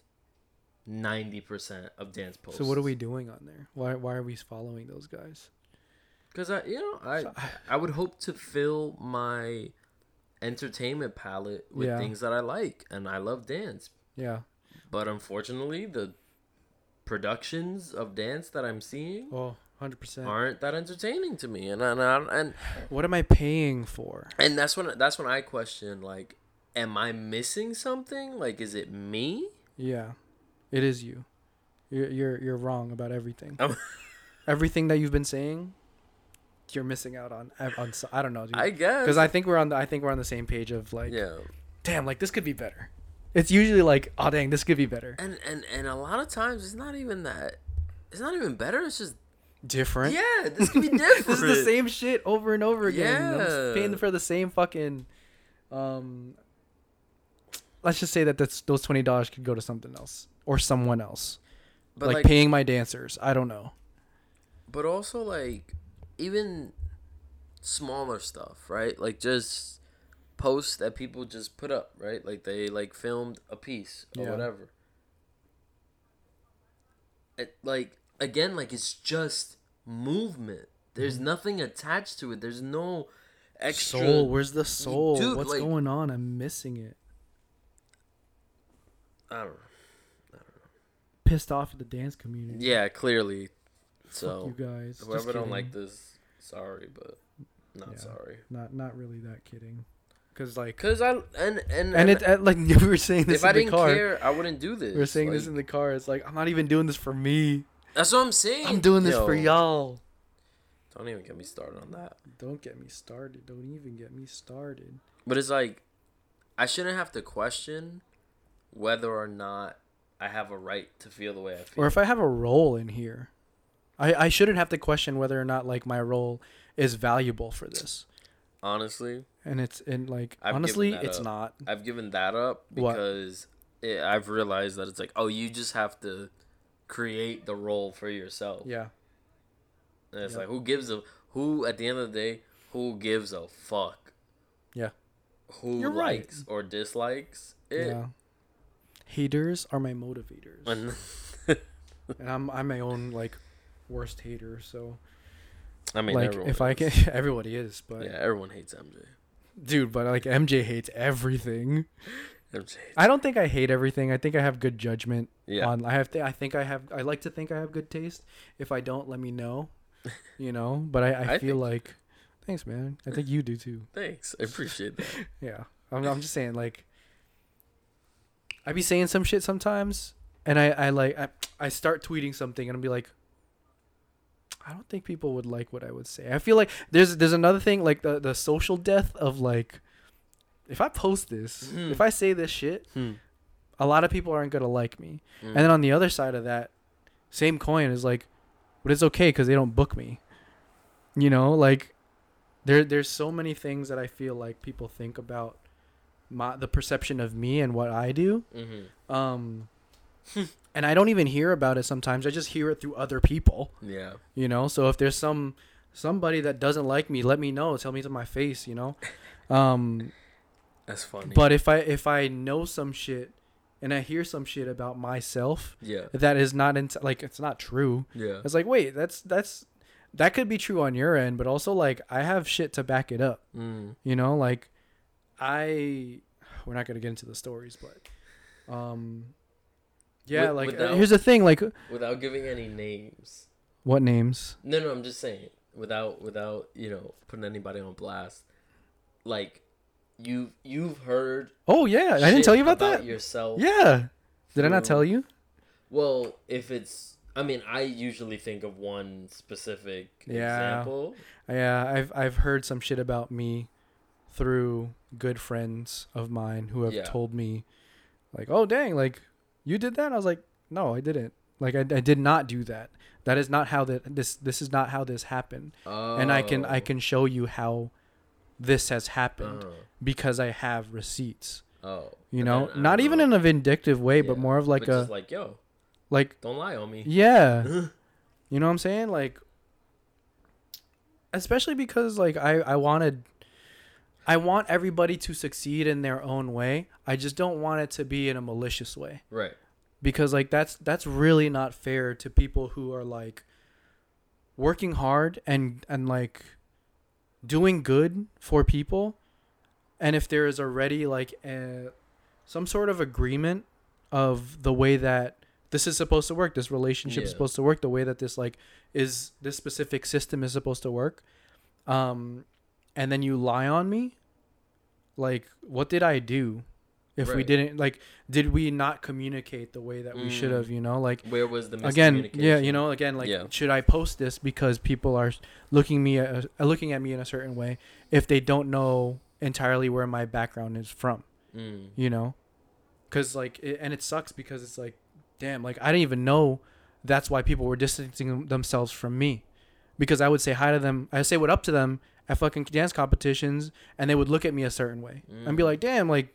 ninety percent of dance posts. so what are we doing on there why why are we following those guys Because I, you know, I I would hope to fill my entertainment palette with Yeah. things that I like, and I love dance. yeah But unfortunately, the productions of dance that I'm seeing oh 100% aren't that entertaining to me, and and and and, What am I paying for? and that's when that's when I question like, am I missing something? Like, is it me? Yeah, it is you. You're you're you're wrong about everything. Everything that you've been saying, you're missing out on. on I don't know, I guess Because I think we're on the I think we're on the same page of like, yeah, damn, like this could be better. It's usually like, oh dang, this could be better. and and and a lot of times it's not even that. It's not even better. It's just Different. yeah. This could be different. this is the same shit over and over again. I'm Yeah. paying for the same fucking. Um. Let's just say that that's those twenty dollars could go to something else or someone else. But like, like, paying my dancers. I don't know. but also like even smaller stuff, right? Like just posts that people just put up, right? Like they like filmed a piece or Yeah. whatever. It, like again, like it's just movement. There's nothing attached to it. There's no extra. Mm-hmm. Soul, where's the soul? Dude, What's like- going on? I'm missing it. I don't know. Pissed off at the dance community. Yeah, clearly. Fuck So you guys. Just whoever don't like this, sorry, but not Yeah. sorry. Not not really that kidding. Cause like Cause I and and and it like we were saying this if in I the didn't car. care, I wouldn't do this. We are saying this in the car. It's like I'm not even doing this for me. That's what I'm saying. I'm doing this for y'all. Don't even get me started on that. Don't get me started. Don't even get me started. But it's like, I shouldn't have to question whether or not I have a right to feel the way I feel. Or if I have a role in here, I I shouldn't have to question whether or not like my role is valuable for this. Honestly, And it's and like I've honestly, it's up. not. I've given that up because it, I've realized that it's like, oh, you just have to create the role for yourself. Yeah. And it's Yep. like, who gives a who at the end of the day, who gives a fuck? Yeah. Who You're right. likes or dislikes it? Yeah. Haters are my motivators. And I'm I'm my own like worst hater. So I mean, like if I can, everybody is, but yeah, everyone hates MJ. dude, but like MJ hates everything. I don't think I hate everything. I think I have good judgment. yeah, On I have th- I think I have I like to think I have good taste. If I don't, let me know. You know, but I, I, I feel think- like thanks, man. I think you do too. thanks. I appreciate that. Yeah, I'm I'm just saying like I be saying some shit sometimes, and I I like I, I start tweeting something and I'll be like. I don't think people would like what I would say. I feel like there's there's another thing like the the social death of like if I post this, Hmm. if I say this shit, Hmm. a lot of people aren't gonna like me. Mm. And then on the other side of that, same coin is like, but it's okay because they don't book me. You know, like there there's so many things that I feel like people think about my the perception of me and what I do. Mm-hmm. Um, and I don't even hear about it sometimes. I just hear it through other people. Yeah. You know, so if there's some somebody that doesn't like me, let me know. Tell me to my face. You know. Um, That's funny. but if I if I know some shit and I hear some shit about myself yeah. that is not in like it's not true. Yeah. It's like wait, that's that's that could be true on your end, but also like I have shit to back it up. Mm. You know, like I we're not gonna get into the stories, but um yeah, With- like without- here's the thing, like Without giving any names. what names? No, no, I'm just saying. Without, without, you know, putting anybody on blast. Like, you, you've heard. Oh yeah, I didn't tell you about, that. yourself. Yeah, did I not tell you? Well, if it's, I mean, I usually think of one specific Yeah. example. Yeah, I've I've heard some shit about me through good friends of mine who have Yeah. told me like, "Oh dang, like you did that?" I was like, "No, I didn't. Like I, I did not do that. That is not how that this this is not how this happened." Oh. And I can I oh. can show you how this has happened Uh, because I have receipts. oh. You know, I not even know. in a vindictive way, but more of like but a just like, yo, like don't lie on me. yeah. You know what I'm saying? Like especially because like I I wanted I want everybody to succeed in their own way. I just don't want it to be in a malicious way right. because like that's that's really not fair to people who are like working hard and and like doing good for people. And if there is already like a, some sort of agreement of the way that this is supposed to work this relationship is supposed to work the way that this like is this specific system is supposed to work um and then you lie on me like what did i do if we didn't like did we not communicate the way that we should Mm. have you know like Where was the again yeah you know again like Yeah. should i post this because people are looking me at, uh, looking at me in a certain way if they don't know entirely where my background is from Mm. you know because like it, and it sucks because it's like damn like i didn't even know that's why people were distancing themselves from me because i would say hi to them i say what up to them at fucking dance competitions and they would look at me a certain way and be Mm. like damn like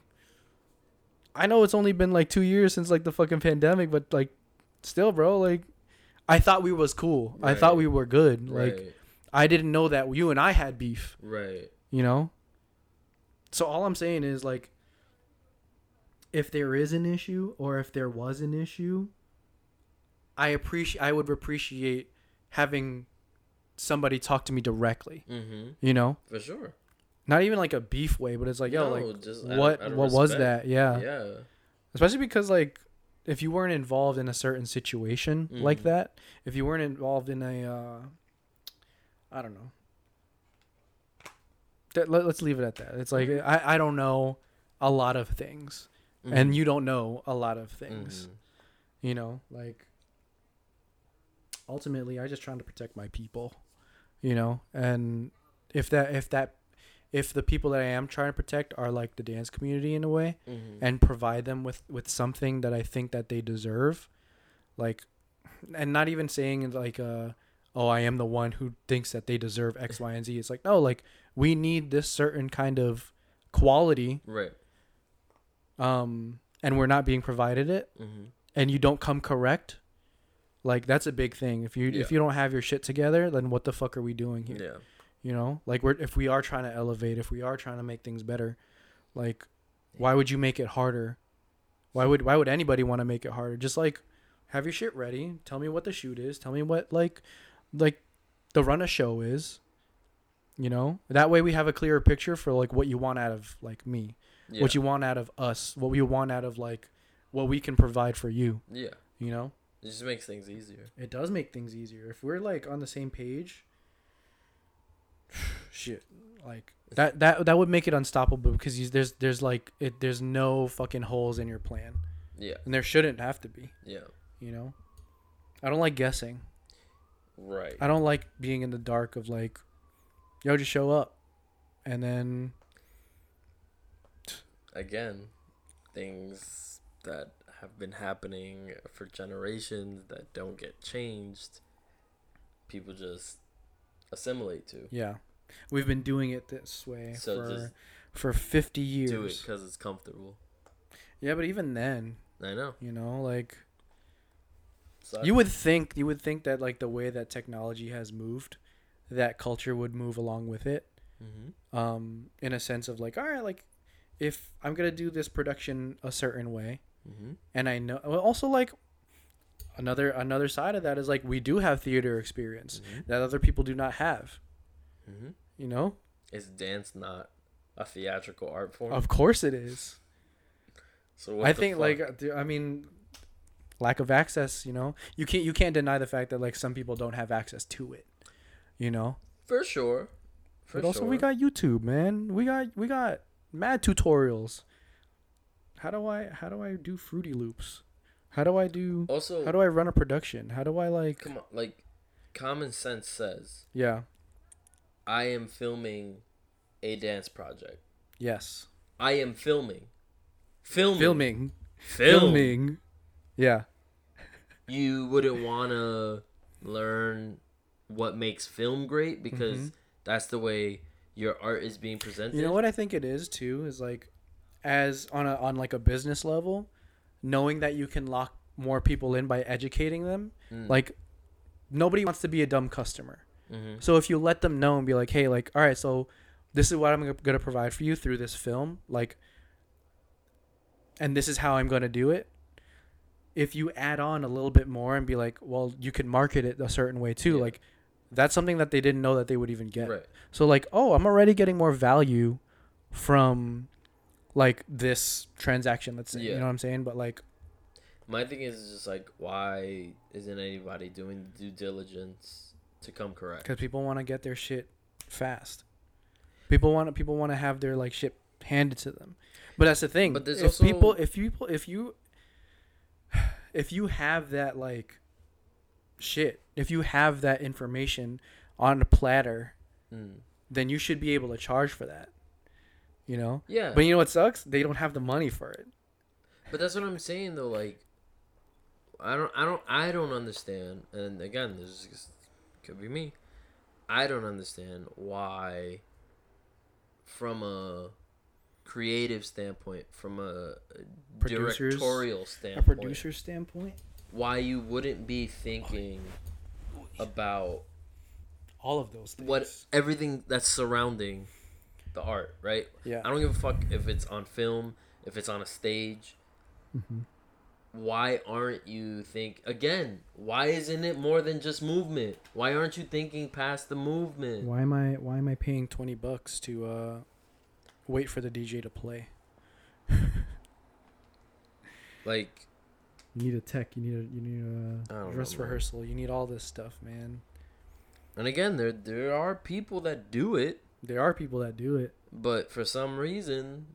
i know it's only been like two years since like the fucking pandemic but like still bro like i thought we was cool i thought we were good like right. i didn't know that you and i had beef Right. you know so all i'm saying is like if there is an issue or if there was an issue i appreciate i would appreciate having somebody talk to me directly Mm-hmm. you know For sure. Not even like a beef way but it's like yo No, like just out of- what out of what was that yeah. Yeah. especially because like if you weren't involved in a certain situation like Mhm. that if you weren't involved in a uh i don't know that, let, us leave it at that it's like Mm-hmm. I, I don't know a lot of things and you don't know a lot of things Mhm. you know like ultimately i just trying to protect my people you know and if that if that if the people that i am trying to protect are like the dance community in a way Mhm. and provide them with with something that I think that they deserve like and not even saying like uh oh I am the one who thinks that they deserve X Y and Z it's like no like we need this certain kind of quality Right. um and we're not being provided it Mm-hmm. and you don't come correct like that's a big thing if you Yeah. if you don't have your shit together then what the fuck are we doing here Yeah. You know? Like we're if we are trying to elevate if we are trying to make things better like why would you make it harder? Why would why would anybody want to make it harder? Just like have your shit ready. Tell me what the shoot is. Tell me what like like the run a show is you know? That way we have a clearer picture for like what you want out of like me. Yeah. what you want out of us. What we want out of like what we can provide for you. Yeah. you know? It just makes things easier. it does make things easier. If we're like on the same page shit like that that that would make it unstoppable because you, there's there's like it there's no fucking holes in your plan Yeah. and there shouldn't have to be Yeah. you know i don't like guessing Right. i don't like being in the dark of like yo just show up and then Again, things that have been happening for generations that don't get changed, people just assimilate to. Yeah, we've been doing it this way So for for fifty years. Do it because it's comfortable. Yeah, but even then, I know. you know, like So you would think you would think that like the way that technology has moved, that culture would move along with it. hmm Um, in a sense of like, all right, like if I'm gonna do this production a certain way, hmm and I know well, also like another another side of that is like we do have theater experience hmm that other people do not have. hmm You know, Is dance not a theatrical art form? of course it is. so what I the think fuck? like uh, I mean lack of access, you know. You can't you can't deny the fact that like some people don't have access to it. You know? for sure. For but also we got YouTube, man. We got we got mad tutorials. How do I how do I do Fruity Loops? How do I do also how do I run a production? How do I like come on like common sense says Yeah. I am filming a dance project. Yes. I am filming. Filming. Filming. Film. Filming. Yeah. You wouldn't want to learn what makes film great because Mhm. that's the way your art is being presented. You know what I think it is too is like as on a on like a business level, knowing that you can lock more people in by educating them. Mm. Like nobody wants to be a dumb customer. Mhm. So if you let them know and be like, "Hey, like all right, so this is what I'm going to provide for you through this film, like and this is how I'm going to do it." If you add on a little bit more and be like, "Well, you can market it a certain way too." Yeah. Like that's something that they didn't know that they would even get. Right. So like, oh, I'm already getting more value from like this transaction. Let's say, yeah. you know what I'm saying? But like, My thing is just like, why isn't anybody doing due diligence to come correct? because people want to get their shit fast. People want to people want to have their like shit handed to them. But that's the thing. But there's if also- people, if people, if you, if you have that like shit, if you have that information on a platter, Mm. then you should be able to charge for that. You know. Yeah, But you know what sucks? They don't have the money for it. But that's what I'm saying though. Like, I don't, I don't, I don't understand. And again, this is, could be me. I don't understand why, from a creative standpoint, from a Producers- directorial standpoint, A producer standpoint, why you wouldn't be thinking about all of those things. what everything that's surrounding the art, right? Yeah. I don't give a fuck if it's on film, if it's on a stage. Mm-hmm. Why aren't you think again? Why isn't it more than just movement? Why aren't you thinking past the movement? Why am I why am I paying twenty bucks to uh wait for the DJ to play? Like, You need a tech. You need a. You need a Dress know, rehearsal. You need all this stuff, man. and again, there there are people that do it, There are people that do it. but for some reason,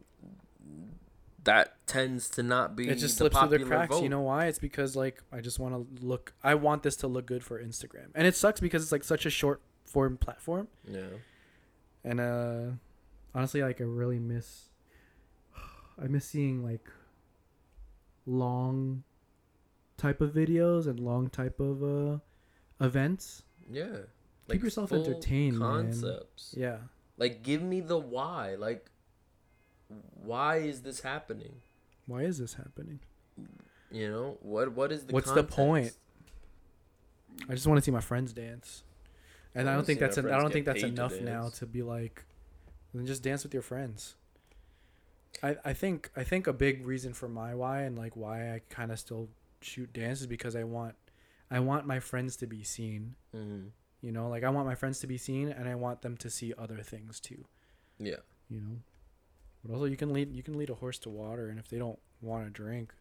that tends to not be. It just the slips through the cracks. vote. You know why? It's because like I just want to look. I want this to look good for Instagram, and it sucks because it's like such a short form platform. Yeah. And uh, Honestly, like I really miss. I miss seeing like. Long. Type of videos and long type of uh, events. Yeah. Keep yourself entertained, man. Concepts. yeah, Like, give me the why. Like, why is this happening? why is this happening? You know what? What is the What's the point? I just want to see my friends dance, and I I don't think that's en- I don't think that's paid to enough now to be like, then just dance with your friends. I I think I think a big reason for my why and like why I kind of still shoot dance is because I want I want my friends to be seen. Mhm. You know, like I want my friends to be seen, and I want them to see other things too. Yeah. You know, but also you can lead you can lead a horse to water, and if they don't want to drink,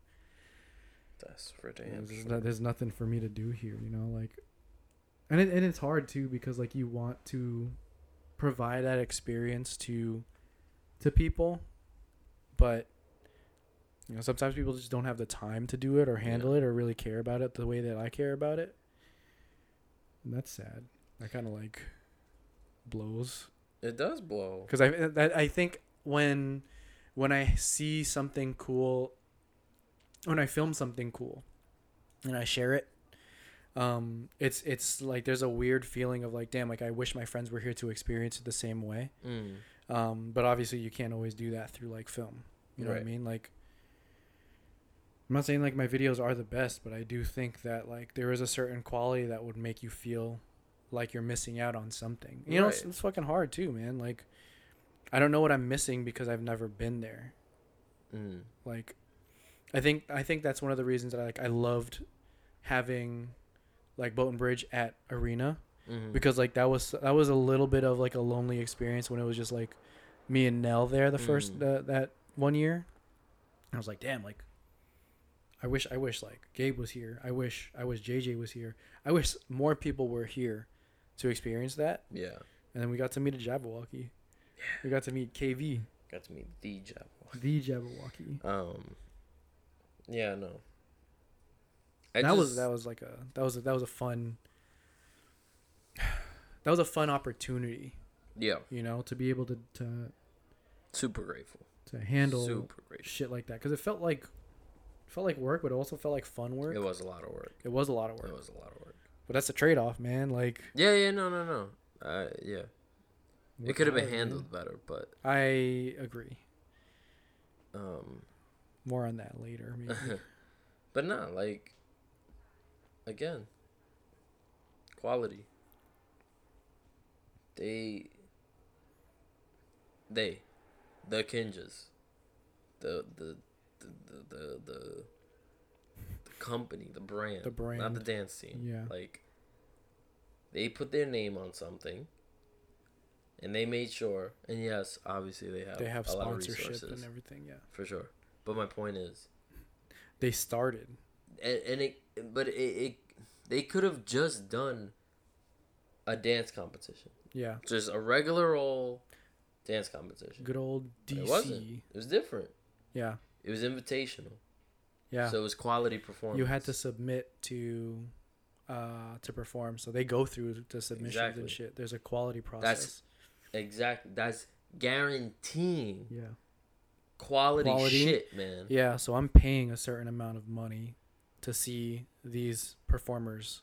That's for Yeah, damn there's, sure. there's nothing for me to do here, you know, like, and it, and it's hard too because like you want to, provide that experience to to people but you know sometimes people just don't have the time to do it or handle it or really care about it the way that I care about it and that's sad that kind of like blows It does blow. because I that, I think when when I see something cool when I film something cool and I share it, um, it's it's like there's a weird feeling of like, damn, like I wish my friends were here to experience it the same way. Mm. Um, but obviously you can't always do that through like film. You know what I mean? Like I'm not saying like my videos are the best, but I do think that like there is a certain quality that would make you feel like you're missing out on something. You know, it's, it's fucking hard too, man. Like I don't know what I'm missing because I've never been there. Mm. Like I think I think that's one of the reasons that I like I loved having like Boat and Bridge at Arena Mhm. because like that was that was a little bit of like a lonely experience when it was just like me and Nell there the first Mm. uh, that one year. I was like, damn, like I wish I wish like Gabe was here. I wish I wish JJ was here. I wish more people were here to experience that. yeah, And then we got to meet a Jabberwocky. We got to meet KV, got to meet the Jabba. the Jabberwocky. Um, yeah, no. I that was that was like a that was a, that was a fun that was a fun opportunity, yeah, you know, to be able to to super grateful, to handle super grateful. shit like that because it felt like felt like work, but it also felt like fun work. It was a lot of work. It was a lot of work. It was a lot of work. but that's the trade off, man. Like Yeah, yeah, no, no, no. Uh, yeah, it could have been handled better, but I agree. um, More on that later. Maybe. but not like again quality they they the Kinjaz the the the the the, the, the company the brand The not the dance team Yeah. like they put their name on something and they made sure and yes obviously they have they have a lot of sponsorship and everything. Yeah, for sure. But my point is they started. and, and it but it, it they could have just done a dance competition. Yeah, just a regular old dance competition. Good old DC. it wasn't. It was different. Yeah, it was invitational. Yeah. so it was quality performance you had to submit to uh to perform. So they go through the submissions Exactly. and shit. There's a quality process. That's. exactly that's guaranteeing yeah. quality, Quality. shit man. Yeah so i'm paying a certain amount of money to see these performers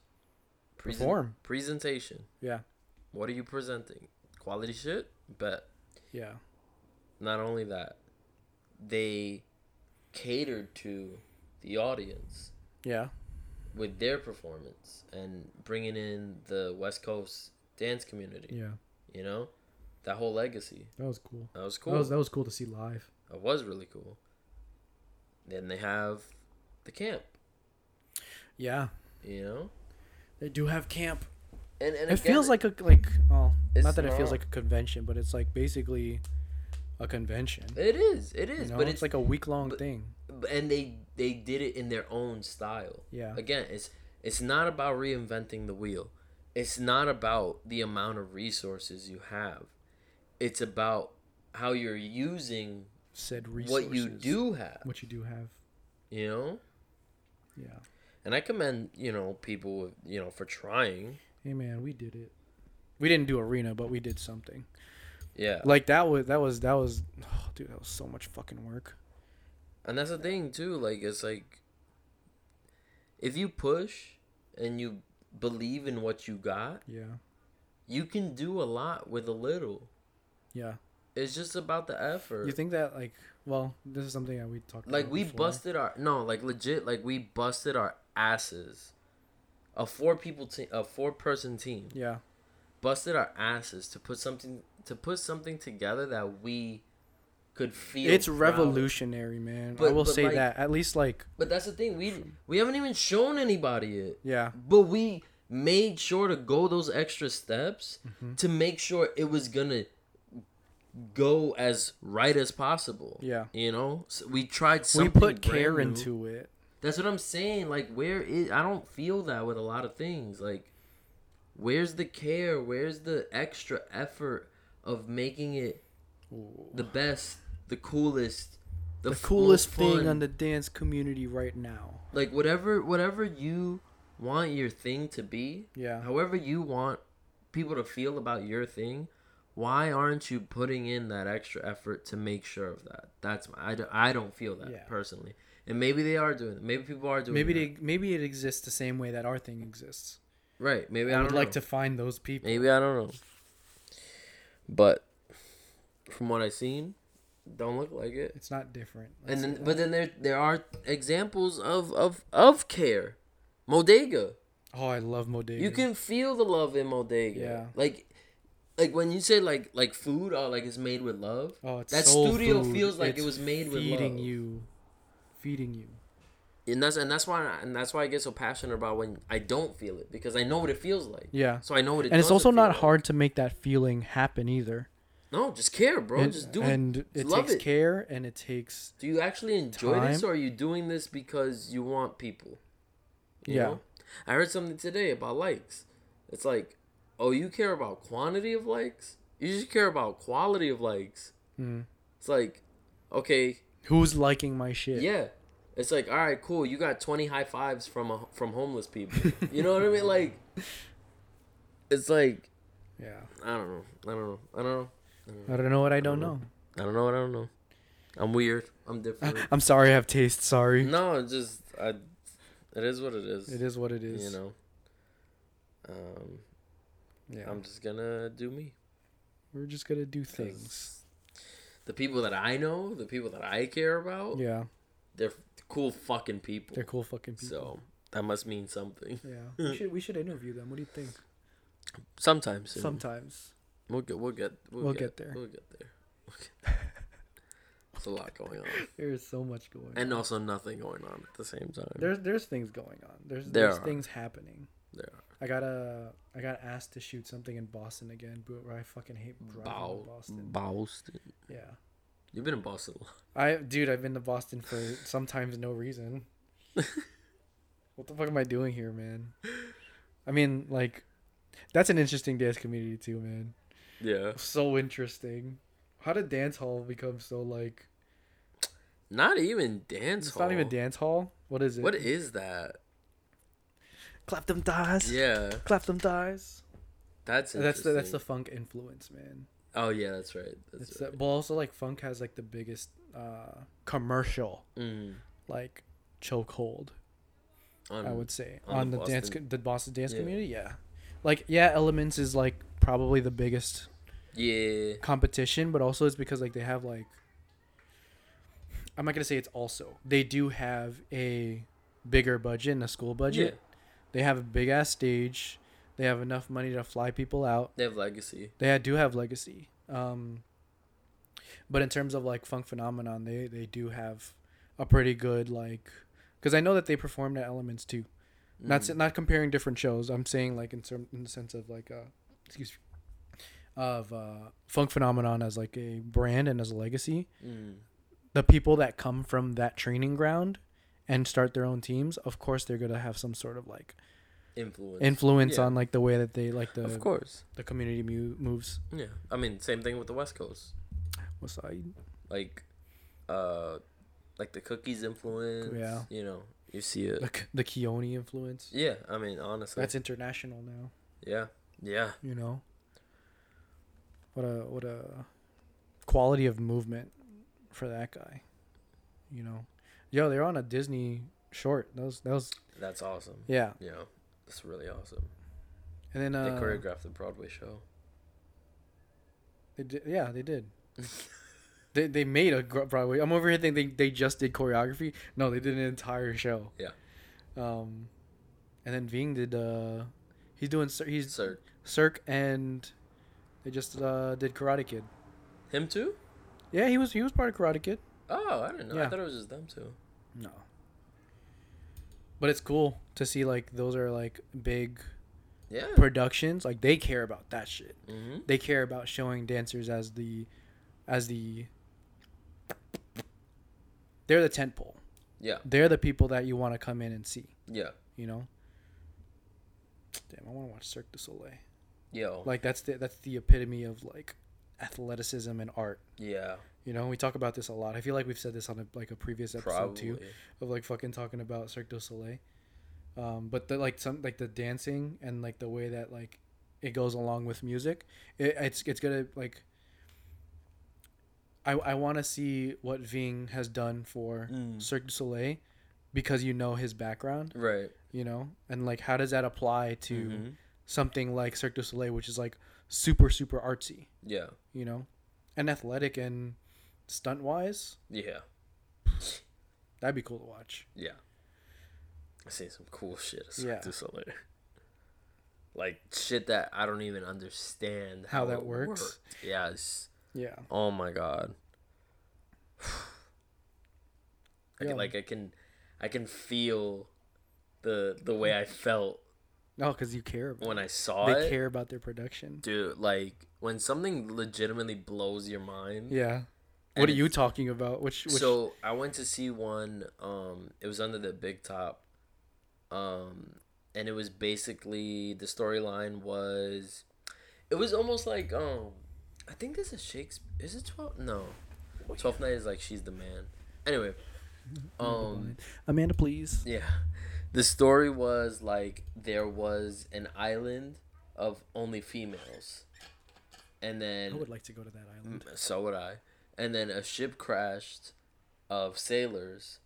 Presen- perform. presentation. Yeah. What are you presenting? Quality shit? Bet. Yeah. Not only that they catered to the audience yeah with their performance and bringing in the West Coast dance community. yeah You know, that whole legacy. that was cool That was cool. that was that was cool to see live That was really cool. Then they have the camp. yeah You know, they do have camp and and it again, feels like a like oh It's not that it feels like a convention but it's like basically a convention It is. It is. you know? but it's, it's like a week long thing and they they did it in their own style. yeah Again, it's it's not about reinventing the wheel. It's not about the amount of resources you have. It's about how you're using said resources what you do have. what you do have You know, yeah and I commend you know people you know for trying. hey man we did it we didn't do arena but we did something Yeah, like that was that was that was oh, dude that was so much fucking work and that's the thing too. Like it's like if you push and you believe in what you got, yeah you can do a lot with a little. yeah It's just about the effort. you think that like well this is something that we talked like we before. busted our no like legit like we busted our asses a four people team a four person team yeah busted our asses to put something to put something together that we could feel it's proud revolutionary man I will but, say like- that at least like but that's the thing we we haven't even shown anybody it yeah but we made sure to go those extra steps Mm-hmm. to make sure it was gonna go as right as possible yeah you know so we tried something. we put care new. into it That's what I'm saying. Like, where is? I don't feel that with a lot of things. Like, where's the care? Where's the extra effort of making it the best, the coolest, the, the coolest thing on the dance community right now like whatever whatever you want your thing to be. yeah However you want people to feel about your thing, why aren't you putting in that extra effort to make sure of that? That's my, I, don't, I don't feel that Yeah. personally. And maybe they are doing it. Maybe people are doing maybe that. they maybe it exists the same way that our thing exists. right. Maybe I, I don't would like to find those people. Maybe I don't know. But from what I've seen, don't look like it. It's not different. And Let's then, but then there there are examples of of of care. Modega. oh, I love Modega. You can feel the love in Modega. Yeah. Like like when you say like like food or like it's made with love. Oh, it's that studio food. feels like it was made with feeding you, feeding you. And that's and that's why and that's why I get so passionate about when I don't feel it because I know what it feels like. Yeah, So I know what it and it's also not like. hard to make that feeling happen either. No, just care, bro. and, just do it. and it. it Love takes it. care and it takes Do you actually enjoy this, or are you doing this because you want people? You Yeah. know? I heard something today about likes. It's like, oh, you care about quantity of likes? You just care about quality of likes. Mm. It's like, okay, who's liking my shit. yeah. It's like, all right, cool. You got twenty high fives from a, from homeless people. you know what I mean? Like, it's like yeah. I don't know. I don't know. I don't know. I don't know what I don't know. know. I don't know what I don't know. I'm weird. I'm different. I'm sorry. I have taste. Sorry. No, it's just I. It is what it is. It is what it is. You know. Um, Yeah. I'm just gonna do me. We're just gonna do things. The people that I know, the people that I care about, Yeah. they're cool fucking people. They're cool fucking people. So that must mean something. yeah. We should we should interview them. What do you think? Sometimes. soon. Sometimes. We'll get. We'll get. We'll, We'll get, get there. We'll get there. We'll get there. There's a lot going on, There is so much going and on. also nothing going on at the same time. There's there's things going on. There's There there's are. things happening. There are. I got a I got asked to shoot something in Boston again, but where I fucking hate driving Boston. Boston. Yeah. You've been in Boston. I dude, I've been to Boston for sometimes no reason. what the fuck am I doing here, man? I mean, like, that's an interesting dance community too, man. Yeah. So interesting. How did dance hall become so like? Not even dance It's hall. not even dance hall. What is it? What is that? Clap them thighs. Yeah, Clap them thighs. that's That's the that's the funk influence, man. Oh yeah, that's right. That's It's right. but also like Phunk has like the biggest uh commercial Mm, like chokehold. I would say on on, the the, dance co- the Boston dance Yeah. community. Yeah, like yeah, Elements is like probably the biggest Yeah. competition, but also it's because like they have like I'm not gonna say it's also they do have a bigger budget and a school budget. Yeah. They have a big ass stage. They have enough money to fly people out. They have legacy. They do have legacy. Um, but in terms of like Phunk Phenomenon, they they do have a pretty good like because I know that they performed at Elements too. Not Mm. not comparing different shows. I'm saying like in term in the sense of like uh excuse me of uh Phunk Phenomenon as like a brand and as a legacy. Mm. The people that come from that training ground and start their own teams, of course they're gonna have some sort of like Influence. influence Yeah. on like the way that they like the of course. the community mu- moves. Yeah. I mean, same thing with the West Coast. What's side? Like, uh, like the cookies influence. Yeah. You know, you see it. the the Keone influence. Yeah. I mean, honestly. That's international now. yeah. Yeah. You know. What a what a quality of movement for that guy. You know, yo, they're on a Disney short. That was that was That's awesome. yeah. Yeah. That's really awesome. And then They uh, choreographed the Broadway show. they did, yeah, they did. they they made a Broadway. I'm over here thinking they they just did choreography. No, they did an entire show. Yeah. Um, and then Ving did uh, he's doing he's Sir. Cirque and they just uh did Karate Kid. Him too? Yeah, he was he was part of Karate Kid. Oh, I didn't know. I thought it was just them two. No. But it's cool to see like those are like big Yeah. productions. Like they care about that shit. mm-hmm. They care about showing dancers as the as the they're the tent pole. Yeah. They're the people that you want to come in and see, Yeah. you know? Damn, I want to watch Cirque du Soleil. Yo. Like that's the that's the epitome of like athleticism and art. yeah. You know, we talk about this a lot. I feel like we've said this on a, like a previous episode Probably. too. of like fucking talking about Cirque du Soleil. Um, but the like some like the dancing and like the way that like it goes along with music. It, it's it's gonna like. I I want to see what Ving has done for Mm. Cirque du Soleil, because you know his background, Right. you know, and like how does that apply to Mhm. something like Cirque du Soleil, which is like super super artsy, Yeah. you know, and athletic and stunt wise, Yeah. that'd be cool to watch. Yeah. I seen some cool shit Yeah. Du Soleil. Like shit that I don't even understand How that works? worked. Yes. Yeah. Oh my god. I Yeah. can, like I can, I can feel the the way I felt oh, No, because you care. About when I saw they it, care about their production. dude. Like when something legitimately blows your mind. Yeah. What are you talking about? Which, which So I went to see one. Um, it was under the big top. Um, and it was basically the storyline was, it was almost like um, I think this is Shakespeare. Is it twelve? No, twelfth night is like she's the man. Anyway, um, Amanda, please. yeah, the story was like there was an island of only females, and then I would like to go to that island. So would I. And then a ship crashed of sailors,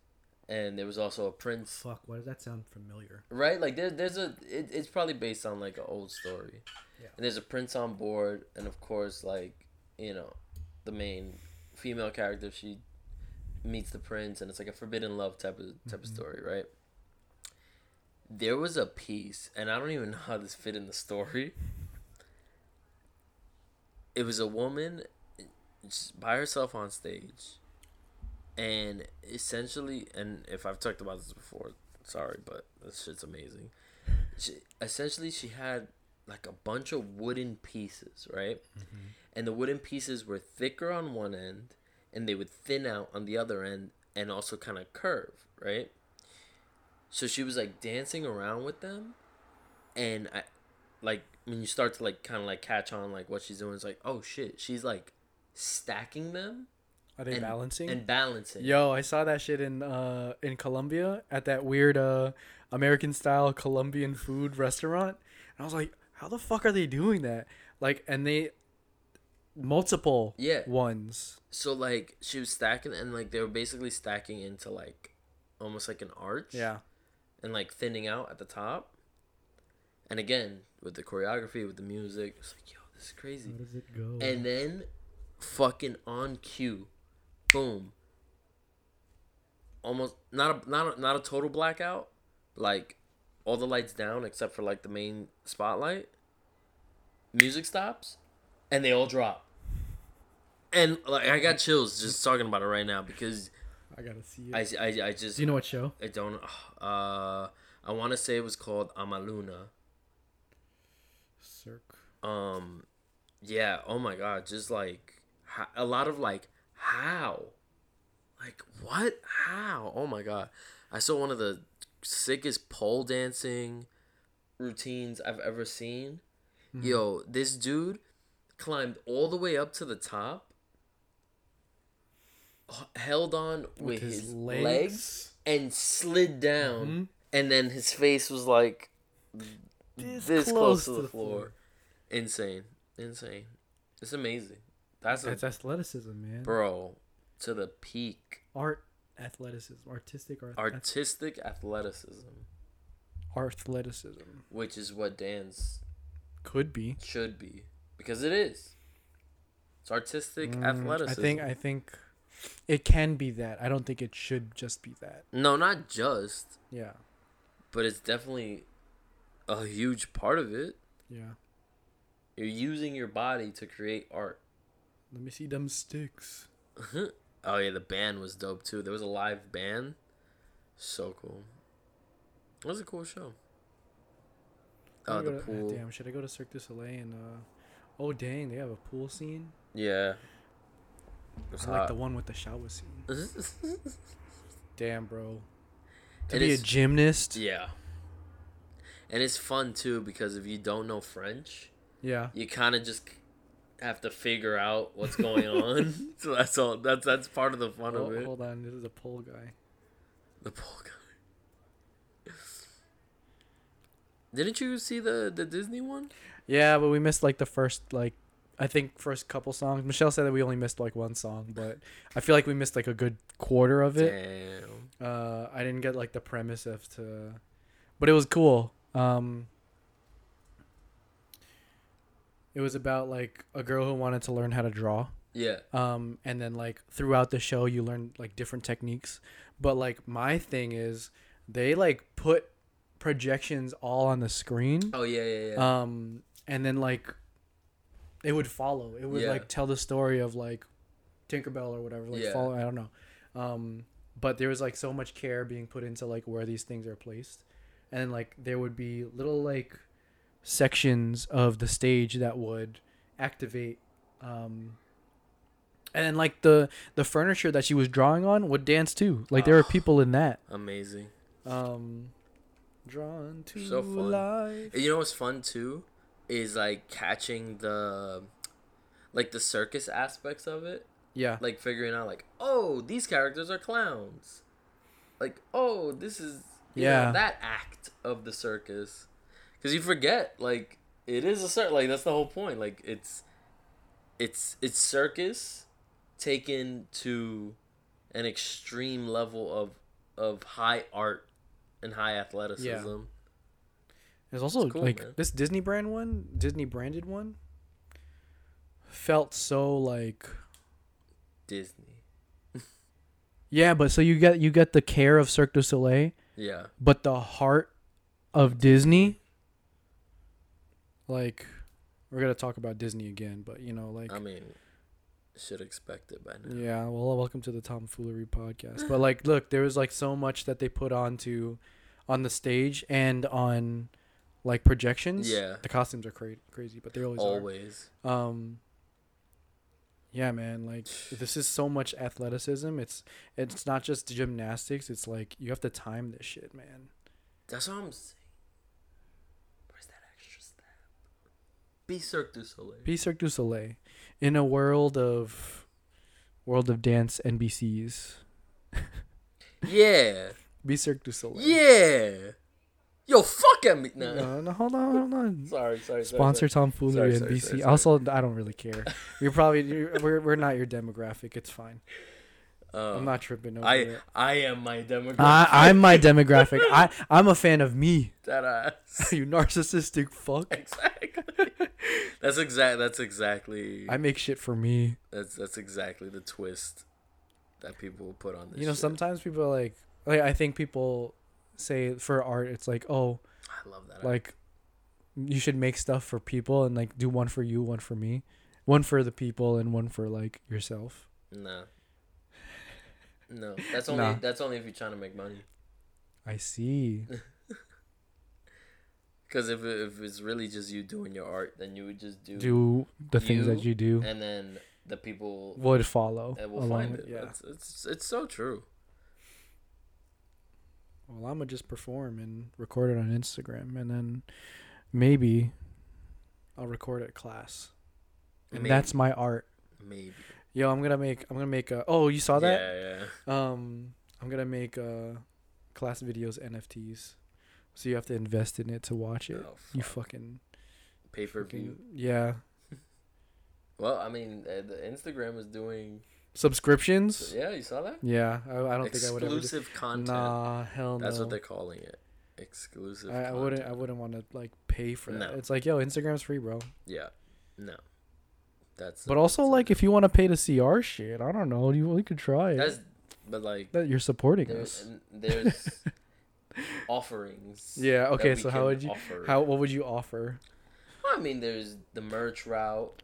and there was also a prince. Fuck, why does that sound familiar? Right? Like there, there's a. It, it's probably based on like an old story. Yeah. And there's a prince on board, and of course, like you know, the main female character she meets the prince, and it's like a forbidden love type of type of mm-hmm. story, right? There was a piece, and I don't even know how this fit in the story. It was a woman just by herself on stage, and essentially, and if I've talked about this before, sorry, but this shit's amazing. She, essentially, she had like a bunch of wooden pieces, right? Mm-hmm. And the wooden pieces were thicker on one end, and they would thin out on the other end, and also kind of curve, right? So she was like dancing around with them, and I, like when you start to like kind of like catch on like what she's doing, it's like oh shit, she's like stacking them Are they and balancing? and balancing. Yo, I saw that shit in uh in Colombia at that weird uh American style Colombian food restaurant. And I was like, how the fuck are they doing that? Like and they multiple Yeah. ones. So like she was stacking and like they were basically stacking into like almost like an arch. Yeah. And like thinning out at the top. And again, with the choreography, with the music, it's like, yo, this is crazy. How does it go? And then fucking on cue, boom. Almost not a not a, not a total blackout, like all the lights down except for like the main spotlight. Music stops, and they all drop. And like I got chills just talking about it right now because I gotta see it. I, I, I just Do you know what show? I don't uh I want to say it was called Amaluna. Cirque. Um, yeah. Oh my god, just like a lot of like how, like what, how? Oh my god, I saw one of the sickest pole dancing routines I've ever seen. Yo, this dude climbed all the way up to the top, held on with, his, legs. and slid down, Mhm. and then his face was like this, close, to the, floor. Insane, insane. It's amazing. That's a athleticism, man. bro to the peak. Art, athleticism, artistic art. Artistic athleticism, Athleticism. which is what dance Could be. should be, because it is. It's artistic Mm, athleticism. I think I think it can be that. I don't think it should just be that. no, not just, Yeah. but it's definitely a huge part of it. Yeah. You're using your body to create art. Let me see them sticks. oh yeah, the band was dope too. There was a live band. So cool. It was a cool show. Oh, the to- pool. Damn, should I go to Cirque du Soleil and uh oh dang, they have a pool scene? Yeah. It was I like the one with the shower scene. Damn, bro. To It be is- a gymnast? yeah. And it's fun too because if you don't know French, Yeah. you kind of just have to figure out what's going on. so that's all. That's that's part of the fun Oh, of it. hold on, this is a pole guy. The pole guy. Didn't you see the the Disney one? Yeah, but we missed like the first like I think first couple songs. Michelle said that we only missed like one song, but I feel like we missed like a good quarter of it. Damn. Uh, I didn't get like the premise of to, but it was cool. Um, it was about like a girl who wanted to learn how to draw. Yeah. Um, and then like throughout the show, you learn like different techniques. But like my thing is, they like put projections all on the screen. Oh yeah, yeah, yeah. Um, and then like it would follow. It would Yeah. like tell the story of like Tinkerbell or whatever. Like Yeah. follow. I don't know. Um, but there was like so much care being put into like where these things are placed, and like there would be little like sections of the stage that would activate. Um, and like the the furniture that she was drawing on would dance too. Like there were Ah. people in that. Amazing. Um, drawn to So fun. life. You know what's fun too, is like catching the, like the circus aspects of it. Yeah. Like figuring out like, oh, these characters are clowns. Like, oh, this is you know, Yeah. that act of the circus, because you forget like it is a circus. Like that's the whole point. Like it's, it's it's circus, taken to, an extreme level of, of high art, and high athleticism. There's also cool, like man. this Disney brand one, Disney branded one. Felt so like Disney. yeah, but so you get you get the care of Cirque du Soleil, Yeah. but the heart of Disney. Like, we're gonna talk about Disney again, but you know, like I mean, should expect it by now. Yeah, well, welcome to the Tomfoolery podcast. But like, look, there was like so much that they put onto, on the stage and on, like projections. Yeah. the costumes are cra- crazy, but they always, Always. are. Um. Yeah, man. Like this is so much athleticism. It's it's not just gymnastics. It's like you have to time this shit, man. That's what I'm saying. Where's that extra step? Be Cirque du Soleil. Be Cirque du Soleil, in a world of, world of dance NBCs. yeah. Be Cirque du Soleil. Yeah. Yo, fuck at me. No. No, no, hold on, hold on. Sorry, sorry. sorry, Sponsor sorry. tomfoolery sorry, NBC. sorry, sorry. Also, I don't really care. You're probably you're, we're we're not your demographic. It's fine. Um, I'm not tripping over I it. I am my demographic. I, I'm my demographic. I I'm a fan of me. that ass. you narcissistic fuck. exactly. That's exact. That's exactly. I make shit for me. that's that's exactly the twist that people will put on this. You know, shit. sometimes people are like like I think people say for art, it's like oh, I love that. like you should make stuff for people and like do one for you, one for me, one for the people, and one for like yourself. No. No, that's only Nah. that's only if you're trying to make money. I see. Because if it- if it's really just you doing your art, then you would just do, Do the things that You you do and then the people would follow uh, will along find it. yeah. It's, it's it's so true. Well, I'm gonna just perform and record it on Instagram, and then maybe I'll record at class, and Maybe. that's my art. Maybe. Yo, I'm gonna make. I'm gonna make a. Oh, you saw that? Yeah, yeah. Um, I'm gonna make uh, class videos NFTs, so you have to invest in it to watch it. Oh, you fucking, Pay per view. yeah. Well, I mean, uh, the Instagram is doing. Subscriptions? Yeah, you saw that. Yeah, I, I don't think I would. Exclusive content. Nah, hell no. That's what they're calling it. Exclusive. I, I wouldn't. I wouldn't want to like pay for that. No. It's like, yo, Instagram's free, bro. Yeah. No. That's. But also, like, if you want to pay to see our shit, I don't know. You, you could try it. But like. that you're supporting us. there's offerings. Yeah. Okay. So how would you? offer. How what would you offer? I mean, there's the merch route.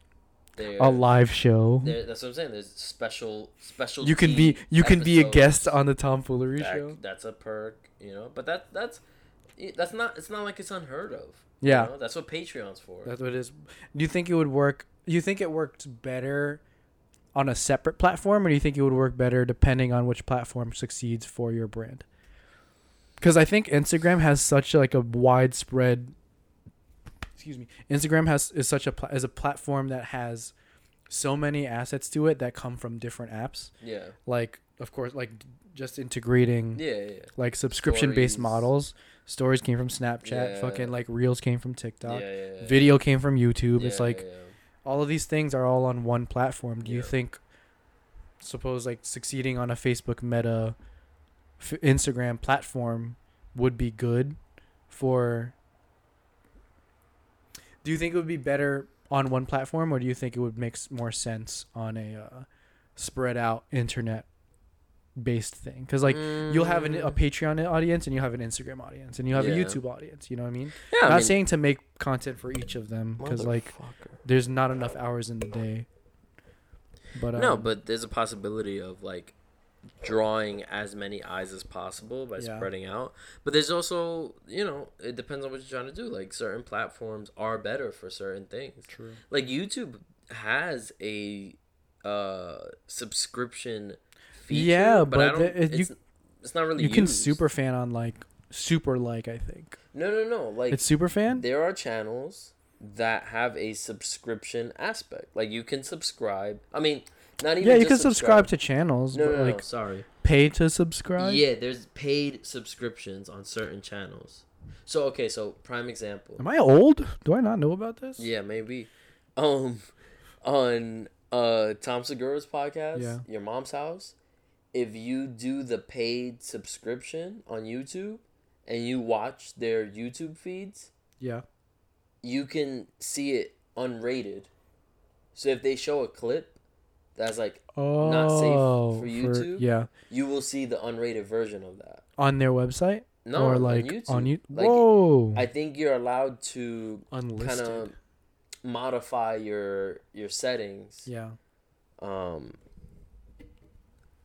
There's, A live show. There, that's what I'm saying. There's special special. You can be you can be a guest on the tomfoolery That- show. That's a perk, you know. But that that's that's not. It's not like it's unheard of. Yeah. You know? That's what Patreon's for. That's what it is. Do you think it would work? Do you think it worked better on a separate platform, or do you think it would work better depending on which platform succeeds for your brand? Because I think Instagram has such like a widespread. Excuse me. Instagram has is such a is a platform that has so many assets to it that come from different apps. yeah. Like of course, like just integrating Yeah, yeah. like subscription based models. Stories came from Snapchat. Yeah. Fucking like reels came from TikTok. yeah. Video came from YouTube. it's like. All of these things are all on one platform. Do you think, suppose like succeeding on a Facebook Meta, f- Instagram platform would be good for? Do you think it would be better on one platform, or do you think it would make more sense on a uh, spread out internet based thing? Because like you'll have an, a Mm, Patreon audience and you have an Instagram audience and you have a YouTube audience. You know what I mean? yeah, Not I mean, saying to make content for each of them because like there's not enough hours in the day. But um, no, but there's a possibility of like drawing as many eyes as possible by Yeah. spreading out. But there's also, you know, it depends on what you're trying to do. Like certain platforms are better for certain things. true. Like YouTube has a uh subscription feature, Yeah, I but don't, the- it- you- it's, it's not really You can super fan on like super like I think No, no, no. Like it's super fan. there are channels that have a subscription aspect. Like you can subscribe. I mean, not even Yeah, you can subscribe to channels, No, but no, no, like sorry. pay to subscribe. Yeah, there's paid subscriptions on certain channels. So okay, so prime example. Am I old? Do I not know about this? Yeah, maybe. Um, on uh Tom Segura's podcast, Yeah. Your Mom's House, if you do the paid subscription on YouTube and you watch their YouTube feeds, Yeah. you can see it unrated. So if they show a clip that's like Oh, Not safe for YouTube? yeah, you will see the unrated version of that. on their website No, or on like YouTube. on you. Like, Whoa, I think you're allowed to kind of modify your your settings. Yeah, Um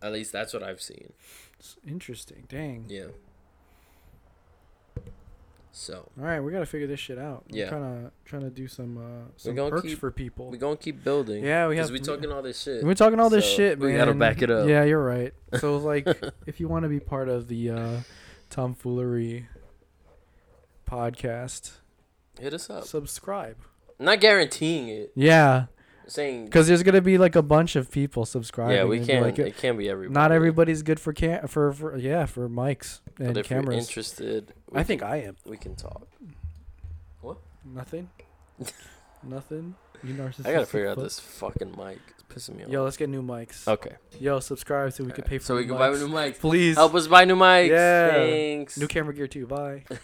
at least that's what I've seen. it's interesting. Dang. Yeah. So, All right, we gotta figure this shit out. Yeah. We're kind of trying to do some uh, some gonna perks keep- for people. we're going to keep building. Yeah, we have- we we- talking all this shit. We're talking all this So, shit, man. we gotta back it up. Yeah, you're right. So like, if you want to be part of the uh, tomfoolery podcast, Hit us up. subscribe. I'm not guaranteeing it. Yeah, saying because there's gonna be like a bunch of people subscribing. Yeah, we can't Like, it can't be everybody. not everybody's good for cam for, for yeah for mics But and cameras. interested, I can- think I am. we can talk. What? Nothing. Nothing. You narcissistic. I gotta figure out this fucking mic. It's pissing me off. Yo, let's get new mics. Okay. Yo, subscribe so we can pay for so we can buy mics. new mics. Please. Help us buy new mics. Yeah. Thanks. New camera gear too. Bye.